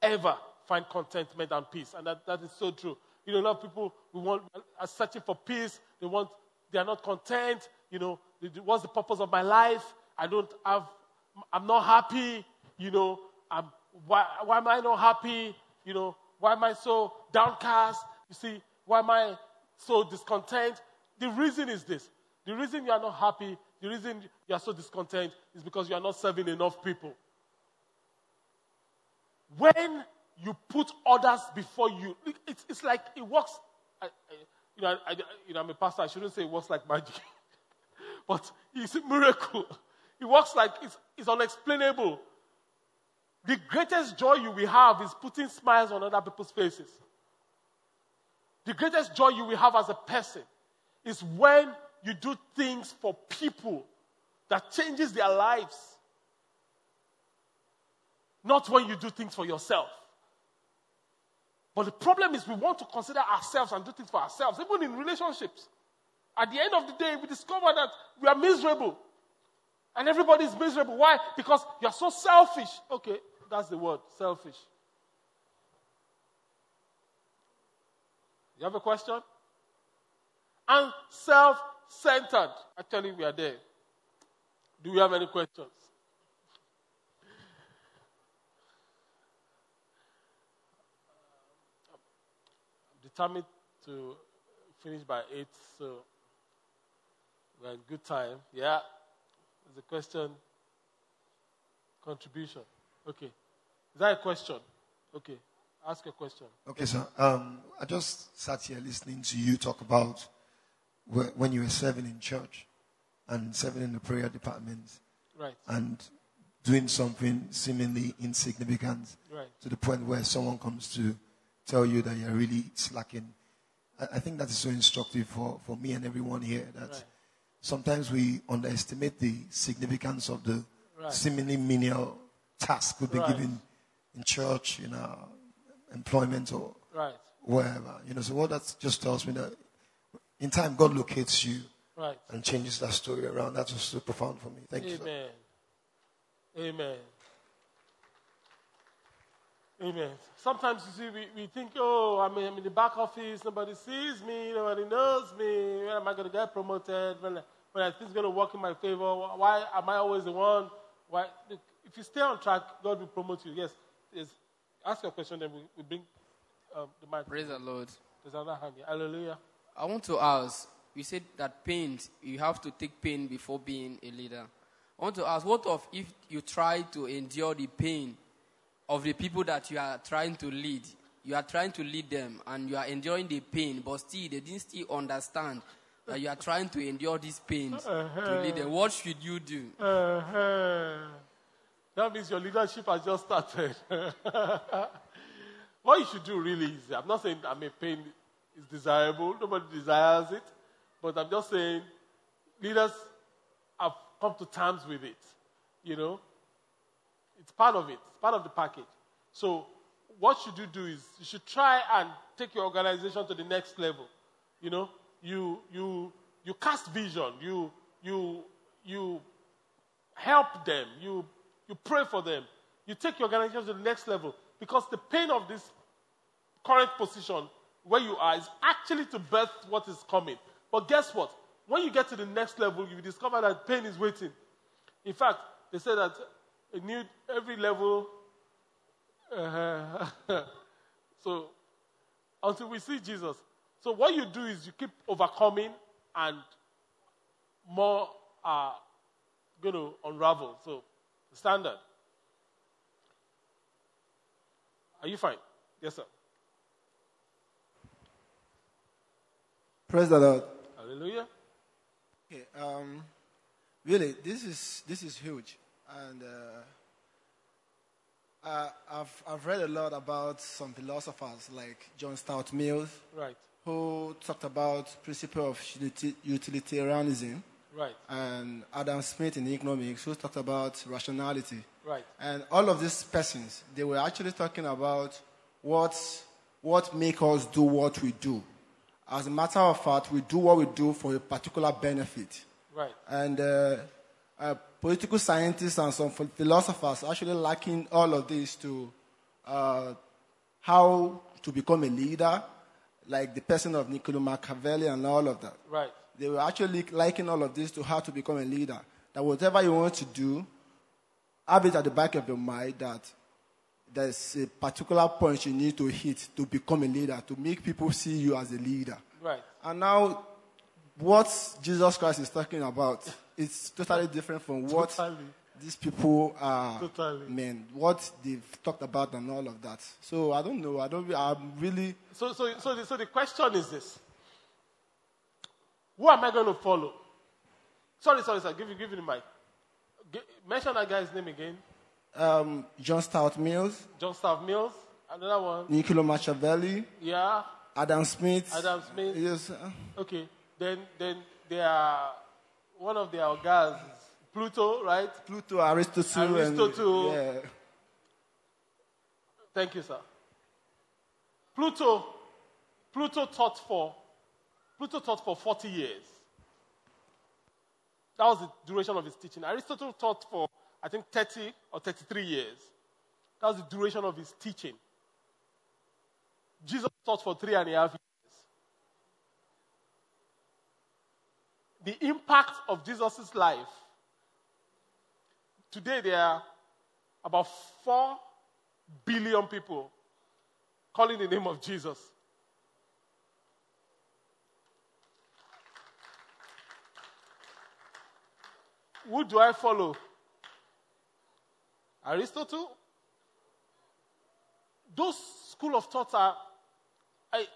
ever find contentment and peace. And that, that is so true. You know, a lot of people we want are searching for peace. They want they are not content. You know, what's the purpose of my life? I don't have I'm not happy, you know, I'm, why, why am I not happy? You know, why am I so downcast? You see, why am I so discontent? The reason is this. The reason you are not happy, the reason you are so discontent is because you are not serving enough people. When you put others before you, it's, it's like it works. I, I, you, know, I, you know, I'm a pastor, I shouldn't say it works like magic, but it's a miracle. It works like it's, it's unexplainable. The greatest joy you will have is putting smiles on other people's faces. The greatest joy you will have as a person is when you do things for people that changes their lives. Not when you do things for yourself. But the problem is we want to consider ourselves and do things for ourselves, even in relationships. At the end of the day, we discover that we are miserable. And everybody is miserable. Why? Because you're so selfish. Okay, that's the word selfish. You have a question? And self centered. Actually, we are there. Do we have any questions? I'm determined to finish by 8, so we're in good time. Yeah. There's a question. Contribution. Okay. Is that a question? Okay. Ask a question. Okay, sir. Um, I just sat here listening to you talk about when you were serving in church and serving in the prayer department. Right. And doing something seemingly insignificant right. to the point where someone comes to tell you that you're really slacking. I, I think that is so instructive for, for me and everyone here that right. Sometimes we underestimate the significance of the right. seemingly menial task we've been Right. given in church, in our employment or Right. wherever. You know, so what that just tells me that in time God locates you Right. and changes that story around. That was so profound for me. Thank you. Amen. Amen. Amen. Sometimes you see, we, we think, oh, I'm in, I'm in the back office, nobody sees me, nobody knows me. When am I going to get promoted? When, when are things going to work in my favor? Why am I always the one? Why? Look, if you stay on track, God will promote you. Yes. yes. Ask your question, then we, we bring um, the mic. Praise the Lord. There's another hand here. Hallelujah. I want to ask, you said that pain, you have to take pain before being a leader. I want to ask, what of if you try to endure the pain of the people that you are trying to lead. You are trying to lead them and you are enduring the pain, but still they didn't still understand that you are trying to endure these pains uh-huh. to lead them. What should you do? Uh-huh. That means your leadership has just started. what you should do really is I'm not saying I mean pain is desirable, nobody desires it, but I'm just saying leaders have come to terms with it. You know, it's part of it, it's part of the package. So, what should you do is you should try and take your organization to the next level. You know, you you you cast vision, you you you help them, you you pray for them, you take your organization to the next level because the pain of this current position where you are is actually to birth what is coming. But guess what? When you get to the next level, you discover that pain is waiting. In fact, they say that new every level. Uh, so until we see Jesus. So what you do is you keep overcoming and more are going to unravel. So standard. Are you fine? Yes, sir. Praise the Lord. Hallelujah. Okay, um, really, this is this is huge. And uh, uh, I've, I've read a lot about some philosophers like John Stuart Mills, right. Who talked about principle of utilitarianism, right. and Adam Smith in economics, who talked about rationality. Right. And all of these persons, they were actually talking about what, what make us do what we do. As a matter of fact, we do what we do for a particular benefit. Right. And uh, uh, political scientists and some philosophers actually liking all of this to uh, how to become a leader, like the person of Niccolo Machiavelli and all of that. Right. They were actually liking all of this to how to become a leader. That whatever you want to do, have it at the back of your mind that there's a particular point you need to hit to become a leader, to make people see you as a leader. Right. And now, what Jesus Christ is talking about is totally different from what totally. These people are totally. mean, what they've talked about and all of that. So I don't know. I don't. I'm really. So, so, so, the, so the question is this: Who am I going to follow? Sorry, sorry, sir. Give you, give you the mic. G- mention that guy's name again. Um, John Stuart Mills. John Stuart Mills. Another one. Niccolo Machiavelli. Yeah. Adam Smith. Adam Smith. Yes. Okay. Then, then there are one of their guys, Pluto, right? Pluto, Aristotle. Aristotle. And, yeah. Thank you, sir. Pluto, Pluto taught for, Pluto taught for 40 years. That was the duration of his teaching. Aristotle taught for, I think, 30 or 33 years. That was the duration of his teaching. Jesus taught for three and a half years. the impact of Jesus' life. Today, there are about 4 billion people calling the name of Jesus. Who do I follow? Aristotle? Those school of thoughts are. I,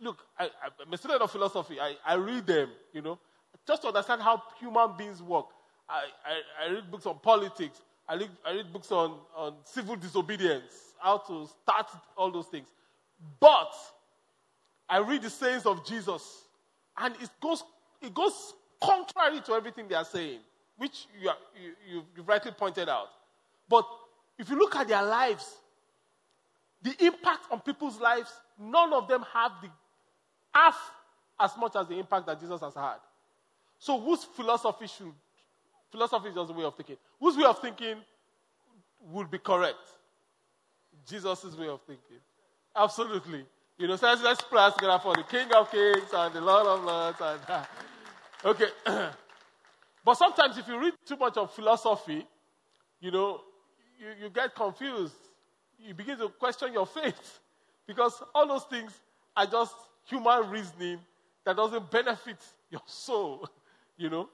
look, I, am a student of philosophy. I, I read them, you know just to understand how human beings work. I, I, I read books on politics. I read, I read books on, on civil disobedience, how to start all those things. But I read the sayings of Jesus, and it goes, it goes contrary to everything they are saying, which you, are, you, you, you've rightly pointed out. But if you look at their lives, the impact on people's lives, none of them have the half as much as the impact that Jesus has had. So whose philosophy should philosophy is just a way of thinking. Whose way of thinking would be correct? Jesus' way of thinking. Absolutely. You know, so let's, let's pray together for the King of Kings and the Lord of Lords. And, uh, okay. but sometimes if you read too much of philosophy, you know, you, you get confused. You begin to question your faith because all those things are just human reasoning that doesn't benefit your soul, you know.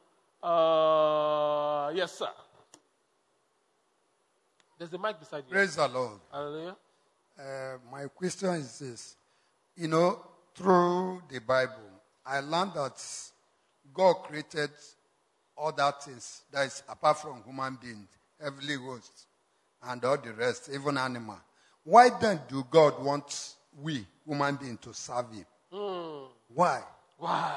Uh, yes, sir. There's a mic beside you. Praise the Lord. Hallelujah. Uh, my question is this. You know, through the Bible, I learned that God created other things that is apart from human beings, heavenly hosts, and all the rest, even animal. Why then do God want we, human beings, to serve Him? Hmm. Why? Why?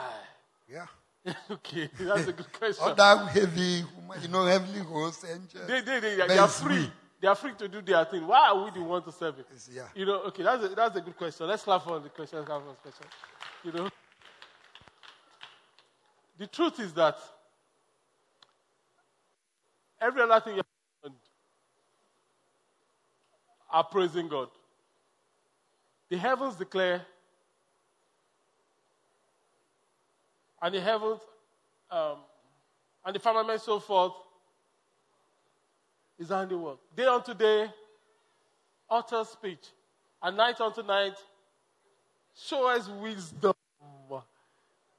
Yeah. okay, that's a good question. Other heavy, you know, heavenly hosts, angels. They, they, they, they are free. we. They are free to do their thing. Why are we the ones to serve it? yeah. You know, okay, that's a, that's a good question. Let's clap for the question. Let's clap for the question. You know, the truth is that every other thing you have done are praising God. The heavens declare, and the heavens, um, and the firmament so forth is handiwork. Day unto day, utter speech, and night unto night, show us wisdom.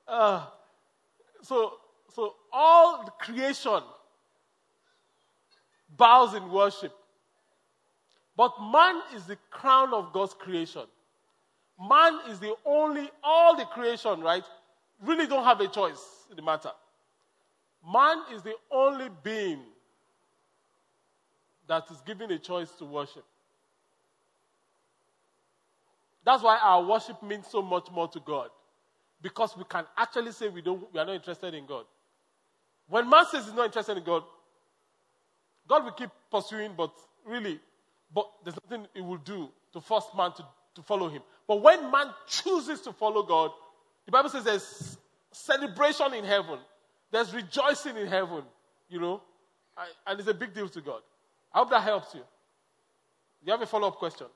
Uh, so, so all the creation bows in worship. But man is the crown of God's creation. Man is the only, all the creation, right, really don't have a choice in the matter. Man is the only being that is given a choice to worship. That's why our worship means so much more to God. Because we can actually say we, don't, we are not interested in God. When man says he's not interested in God, God will keep pursuing, but really, but there's nothing he will do to force man to, to follow him. But when man chooses to follow God, the Bible says there's celebration in heaven, there's rejoicing in heaven, you know, and it's a big deal to God. I hope that helps you. Do you have a follow up question?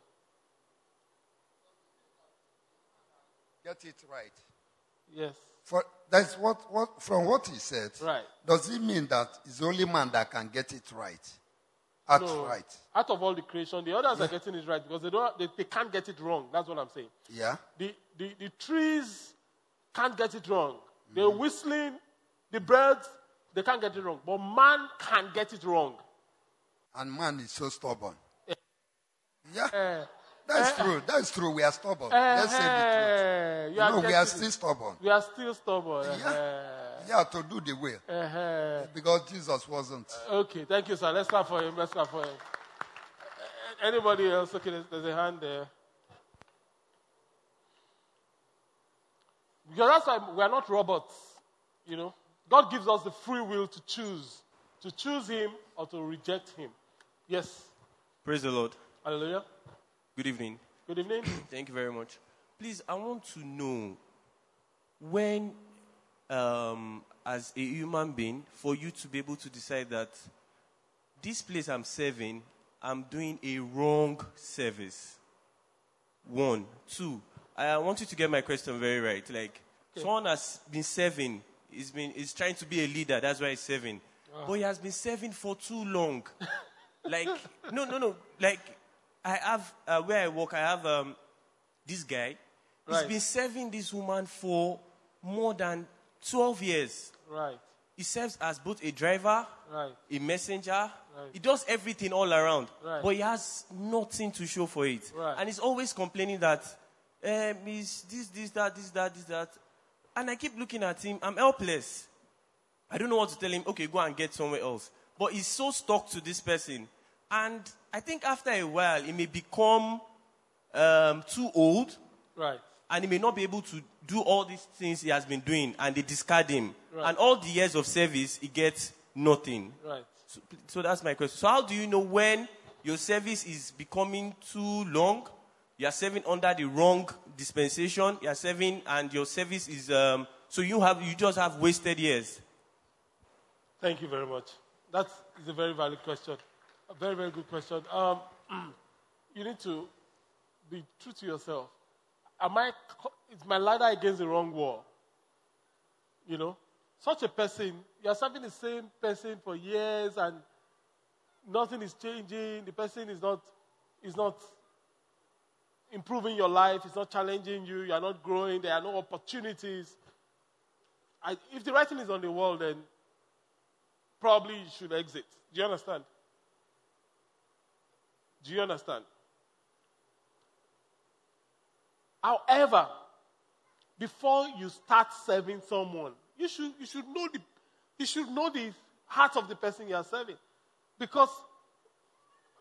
Get it right. Yes. For, that's what, what, from what he said. Right. Does it mean that it's only man that can get it right? At No. right. Out of all the creation, the others are getting it right because they, don't, they, they can't get it wrong. That's what I'm saying. Yeah. The, the, the trees can't get it wrong. They're whistling, the birds, they can't get it wrong. But man can get it wrong. And man is so stubborn. Eh. Yeah. That's eh. true. That's true. We are stubborn. Eh, Let's say the truth. you are no, we are still stubborn. We are still stubborn. Yeah, yeah, to do the will. Uh-huh. Because Jesus wasn't. Okay, thank you, sir. Let's clap for him. Let's clap for him. Uh, Anybody else? Okay, there's, there's a hand there. Because that's why we are not robots. You know, God gives us the free will to choose, to choose Him or to reject Him. Yes. Praise the Lord. Hallelujah. Good evening. Good evening. Thank you very much. Please, I want to know when, um, as a human being, for you to be able to decide that this place I'm serving, I'm doing a wrong service. One. Two, I want you to get my question very right. Like, someone has been serving, he's, been, he's trying to be a leader, that's why he's serving. Ah. But he has been serving for too long. like, no, no, no. Like, I have, uh, where I work, I have um, this guy. He's Right. been serving this woman for more than 12 years. Right. He serves as both a driver, Right. a messenger. Right. He does everything all around. Right. But he has nothing to show for it. Right. And he's always complaining that um, he's this, this, that, this, that, this, that. And I keep looking at him. I'm helpless. I don't know what to tell him. Okay, go and get somewhere else. But he's so stuck to this person. And I think after a while, he may become um, too old. Right. And he may not be able to do all these things he has been doing. And they discard him. Right. And all the years of service, he gets nothing. Right. So, so that's my question. So how do you know when your service is becoming too long? You are serving under the wrong dispensation. You are serving, and your service is um, so you have you just have wasted years. Thank you very much. That is a very valid question. A very, very good question. Um, you need to be true to yourself. Am I, is my ladder against the wrong wall? You know, such a person, you are serving the same person for years and nothing is changing. The person is not, is not improving your life. It's not challenging you. You are not growing. There are no opportunities. I, if the writing is on the wall, then probably you should exit. Do you understand? Do you understand? However, before you start serving someone, you should, you should know the you should know the heart of the person you are serving. Because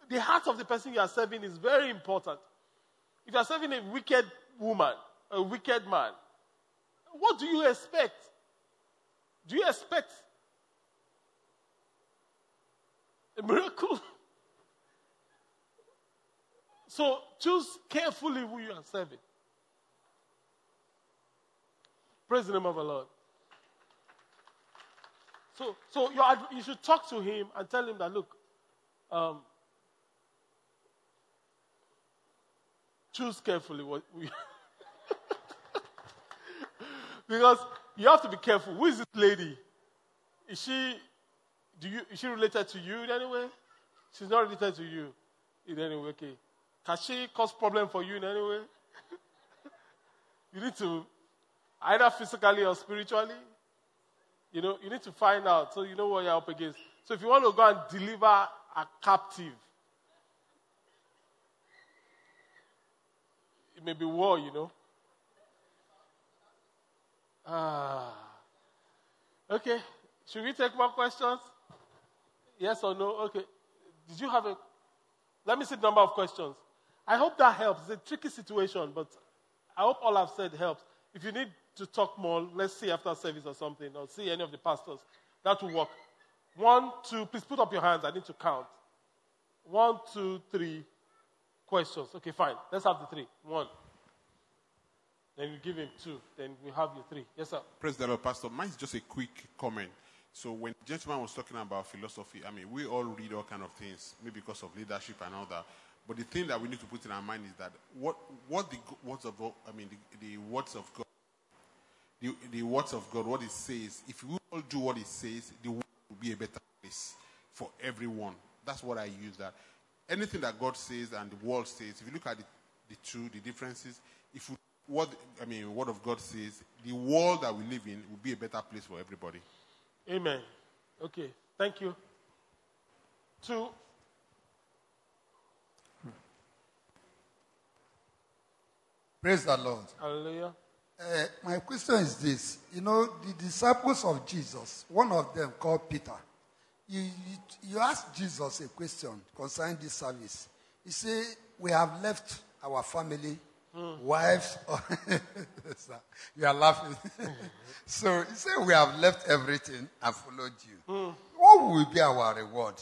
the heart of the person you are serving is very important. If you are serving a wicked woman, a wicked man, what do you expect? Do you expect a miracle? So choose carefully who you are serving. Praise the name of the Lord. So, so you, should talk to him and tell him that, look, um, choose carefully what we. because you have to be careful. Who is this lady? Is she, do you, is she related to you in any way? She's not related to you in any way. Okay. Can she cause problem for you in any way? you need to, either physically or spiritually, you know, you need to find out so you know what you're up against. So if you want to go and deliver a captive, it may be war, you know. Ah. Okay. Should we take more questions? Yes or no? Okay. Did you have a. Let me see the number of questions. I hope that helps. It's a tricky situation, but I hope all I've said helps. If you need to talk more, let's see after service or something, or see any of the pastors. That will work. One, two, please put up your hands. I need to count. One, two, three questions. Okay, fine. Let's have the three. One. Then you give him two. Then we have your three. Yes, sir. The Lord, Pastor. Mine is just a quick comment. So when gentleman was talking about philosophy, I mean, we all read all kind of things, maybe because of leadership and all that. But the thing that we need to put in our mind is that what, what the words of I mean the, the words of God, the, the words of God, what it says. If we all do what it says, the world will be a better place for everyone. That's what I use. That anything that God says and the world says. If you look at the, the two, the differences. If we, what I mean, what of God says, the world that we live in will be a better place for everybody. Amen. Okay. Thank you. Two. Praise the Lord. Hallelujah. Uh, my question is this. You know, the disciples of Jesus, one of them called Peter, you, you, you asked Jesus a question concerning this service. He said, We have left our family, mm. wives. you are laughing. so he said, We have left everything and followed you. Mm. What will be our reward?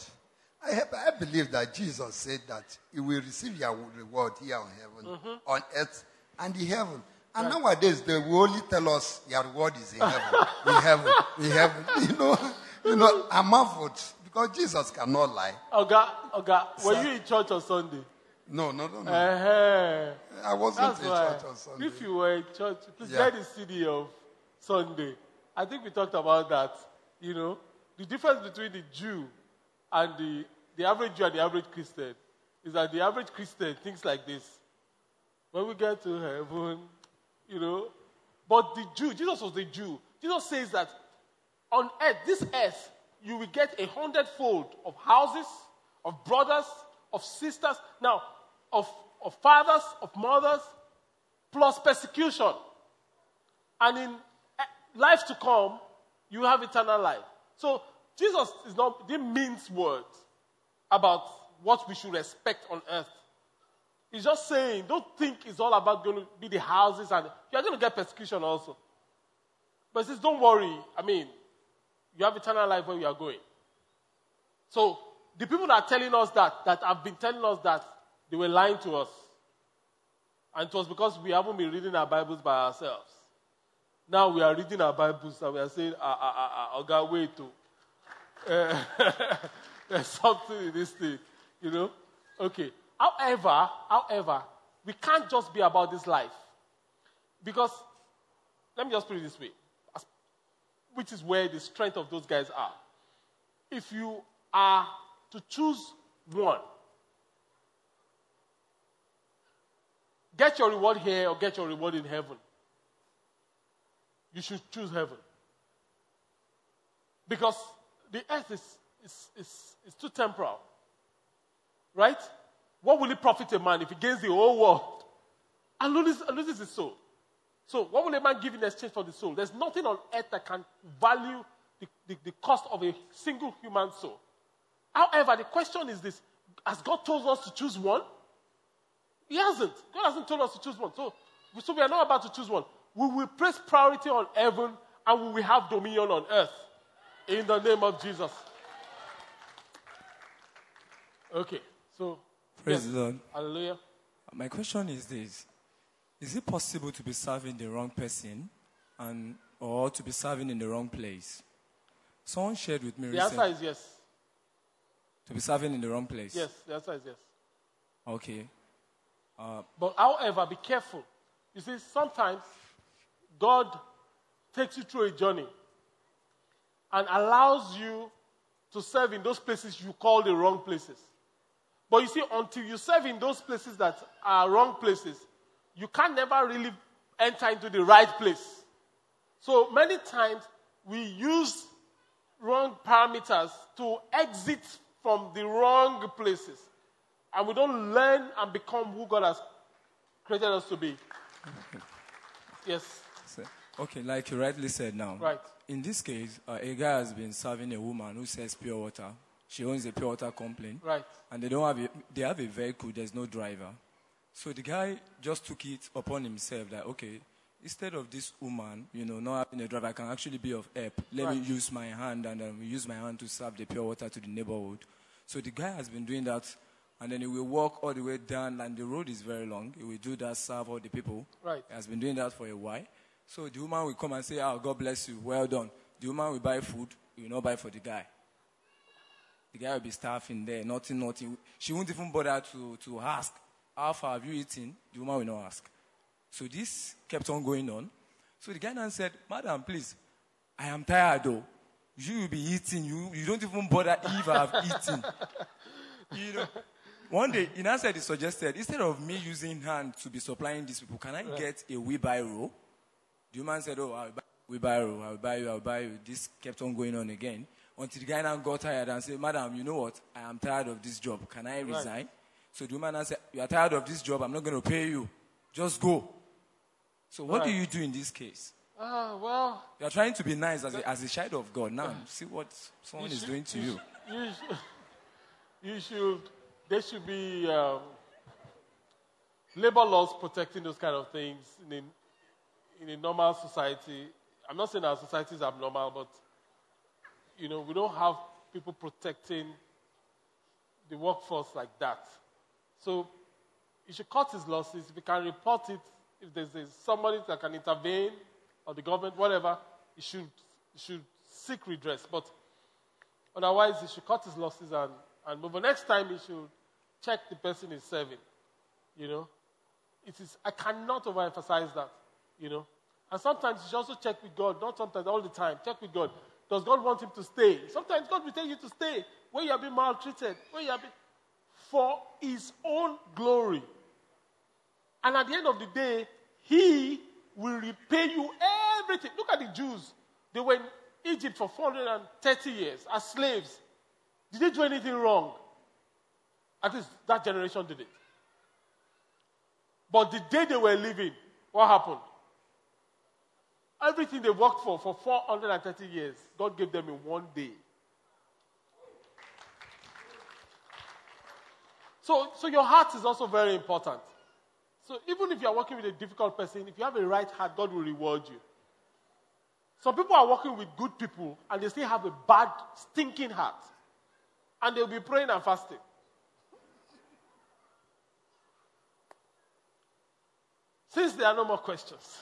I, have, I, believe that Jesus said that you will receive your reward here on heaven, mm-hmm. on earth, and in heaven. And right. nowadays, they will only tell us your reward is in heaven, in heaven, in heaven. You know, you know, I'm marveled because Jesus cannot lie. Oga, Oga, were you in church on Sunday? No, no, no, no. Uh-huh. I wasn't That's in why. church on Sunday. If you were in church, please Yeah. get the CD of Sunday. I think we talked about that. You know, the difference between the Jew and the, the average Jew and the average Christian is that the average Christian thinks like this. When we get to heaven, you know, but the Jew, Jesus was the Jew. Jesus says that on earth, this earth, you will get a hundredfold of houses, of brothers, of sisters, now, of, of fathers, of mothers, plus persecution. And in eh, life to come, you have eternal life. So Jesus is not didn't mince words about what we should expect on earth. He's just saying, don't think it's all about going to be the houses and you're going to get persecution also. But he says, don't worry. I mean, you have eternal life where you are going. So the people that are telling us that, that have been telling us that, they were lying to us. And it was because we haven't been reading our Bibles by ourselves. Now we are reading our Bibles and we are saying, ah, ah, ah, ah, okay, wait. Uh, there's something in this thing, you know? Okay. However, however, we can't just be about this life. Because, let me just put it this way, which is where the strength of those guys are. If you are to choose one, get your reward here or get your reward in heaven, you should choose heaven. Because the earth is, is, is, is too temporal. Right? What will it profit a man if he gains the whole world and loses, loses his soul? So, what will a man give in exchange for the soul? There's nothing on earth that can value the, the, the cost of a single human soul. However, the question is this Has God told us to choose one? He hasn't. God hasn't told us to choose one. So, so we are not about to choose one. We will place priority on heaven and we will have dominion on earth. In the name of Jesus. Okay, so. Praise yes. the Lord. Hallelujah. My question is this Is it possible to be serving the wrong person and, or to be serving in the wrong place? Someone shared with me The answer recently. is yes. To be serving in the wrong place? Yes, the answer is yes. Okay. Uh, But however, be careful. You see, sometimes God takes you through a journey and allows you to serve in those places you call the wrong places. But you see, until you serve in those places that are wrong places, you can never really enter into the right place. So many times we use wrong parameters to exit from the wrong places. And we don't learn and become who God has created us to be. Yes. so- okay, like you rightly said now. Right. In this case, uh, a guy has been serving a woman who sells pure water. She owns a pure water company. Right. And they don't have a, they have a vehicle, there's no driver. So the guy just took it upon himself that, okay, instead of this woman, you know, not having a driver, I can actually be of help. Let me use my hand and um, use my hand to serve the pure water to the neighborhood. So the guy has been doing that, and then he will walk all the way down, and the road is very long. He will do that, serve all the people. Right. He has been doing that for a while. So the woman will come and say, Oh, God bless you, well done. The woman will buy food, he will not buy for the guy. The guy will be starving there, nothing, nothing. She won't even bother to, to ask, How far have you eaten? The woman will not ask. So this kept on going on. So the guy now said, Madam, please, I am tired though. You will be eating. You, you don't even bother if I have eaten. You know. One day, in answer, he suggested, instead of me using hand to be supplying these people, can I get a wheelbarrow? The woman said, Oh, I'll buy wheelbarrow, I'll buy you, I'll buy you. This kept on going on again. Until the guy now got tired and said, Madam, you know what? I am tired of this job. Can I Right. So the woman said, You are tired of this job. I'm not going to pay you. Just go. So what do you do in this case? Ah, well. You are trying to be nice as a, as a child of God. Now, see what someone is doing to you. should- You should, you should there should be um, labor laws protecting those kind of things in a, in a normal society. I'm not saying our society is abnormal, but you know we don't have people protecting the workforce like that. So he should cut his losses. If he can report it, if there's, there's somebody that can intervene, or the government, whatever, he should, you should seek redress. But otherwise, he should cut his losses and, and move on. Next time, he should check the person he's serving. You know, it is. I cannot overemphasize that. You know, and sometimes you should also check with God. Not sometimes, all the time. Check with God. Does God want him to stay? Sometimes God will tell you to stay where you have been maltreated, where you have been for His own glory. And at the end of the day, He will repay you everything. Look at the Jews. They were in Egypt for 430 years as slaves. Did they do anything wrong? At least that generation did it. But the day they were leaving, what happened? Everything they worked for for 430 years, God gave them in one day. So, so your heart is also very important. So even if you are working with a difficult person, if you have a right heart, God will reward you. Some people are working with good people and they still have a bad, stinking heart. And they'll be praying and fasting. Since there are no more questions,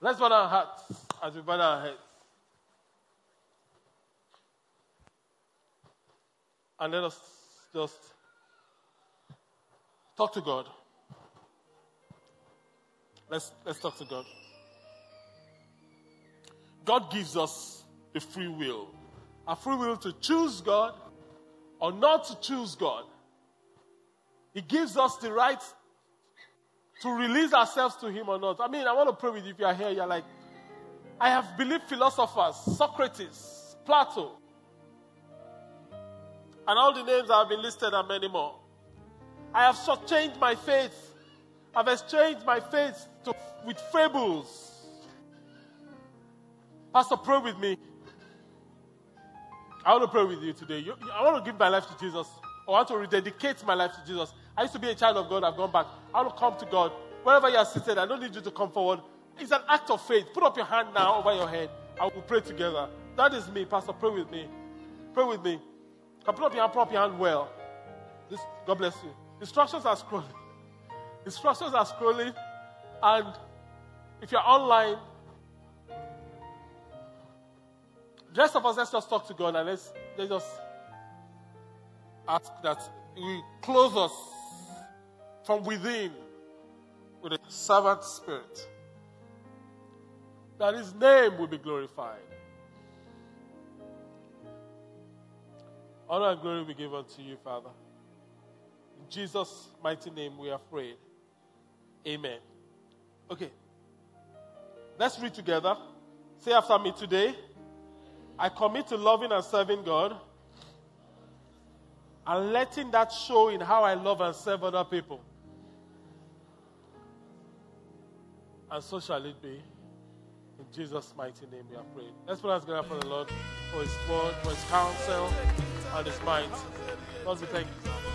let's bow our hearts as we bow our heads. And let us just Talk to God. Let's, let's talk to God. God gives us a free will. A free will to choose God or not to choose God. He gives us the right to release ourselves to Him or not. I mean, I want to pray with you if you are here. You're like, I have believed philosophers, Socrates, Plato, and all the names that have been listed and many more. I have changed my faith. I've exchanged my faith to, with fables. Pastor, pray with me. I want to pray with you today. You, I want to give my life to Jesus. I want to rededicate my life to Jesus. I used to be a child of God. I've gone back. I want to come to God. Wherever you are seated, I don't need you to come forward. It's an act of faith. Put up your hand now over your head. I will pray together. That is me, Pastor. Pray with me. Pray with me. Can put up your hand, put up your hand well. This, God bless you. Instructions are scrolling. Instructions are scrolling. And if you're online, the rest of us, let's just talk to God and let's, let's just ask that He close us from within with a servant spirit. That His name will be glorified. Honor and glory be given to you, Father. Jesus' mighty name we are prayed. Amen. Okay. Let's read together. Say after me today. I commit to loving and serving God and letting that show in how I love and serve other people. And so shall it be. In Jesus' mighty name we are praying. Let's put our for the Lord, for His word, for His counsel, and His might. Lord, we thank you.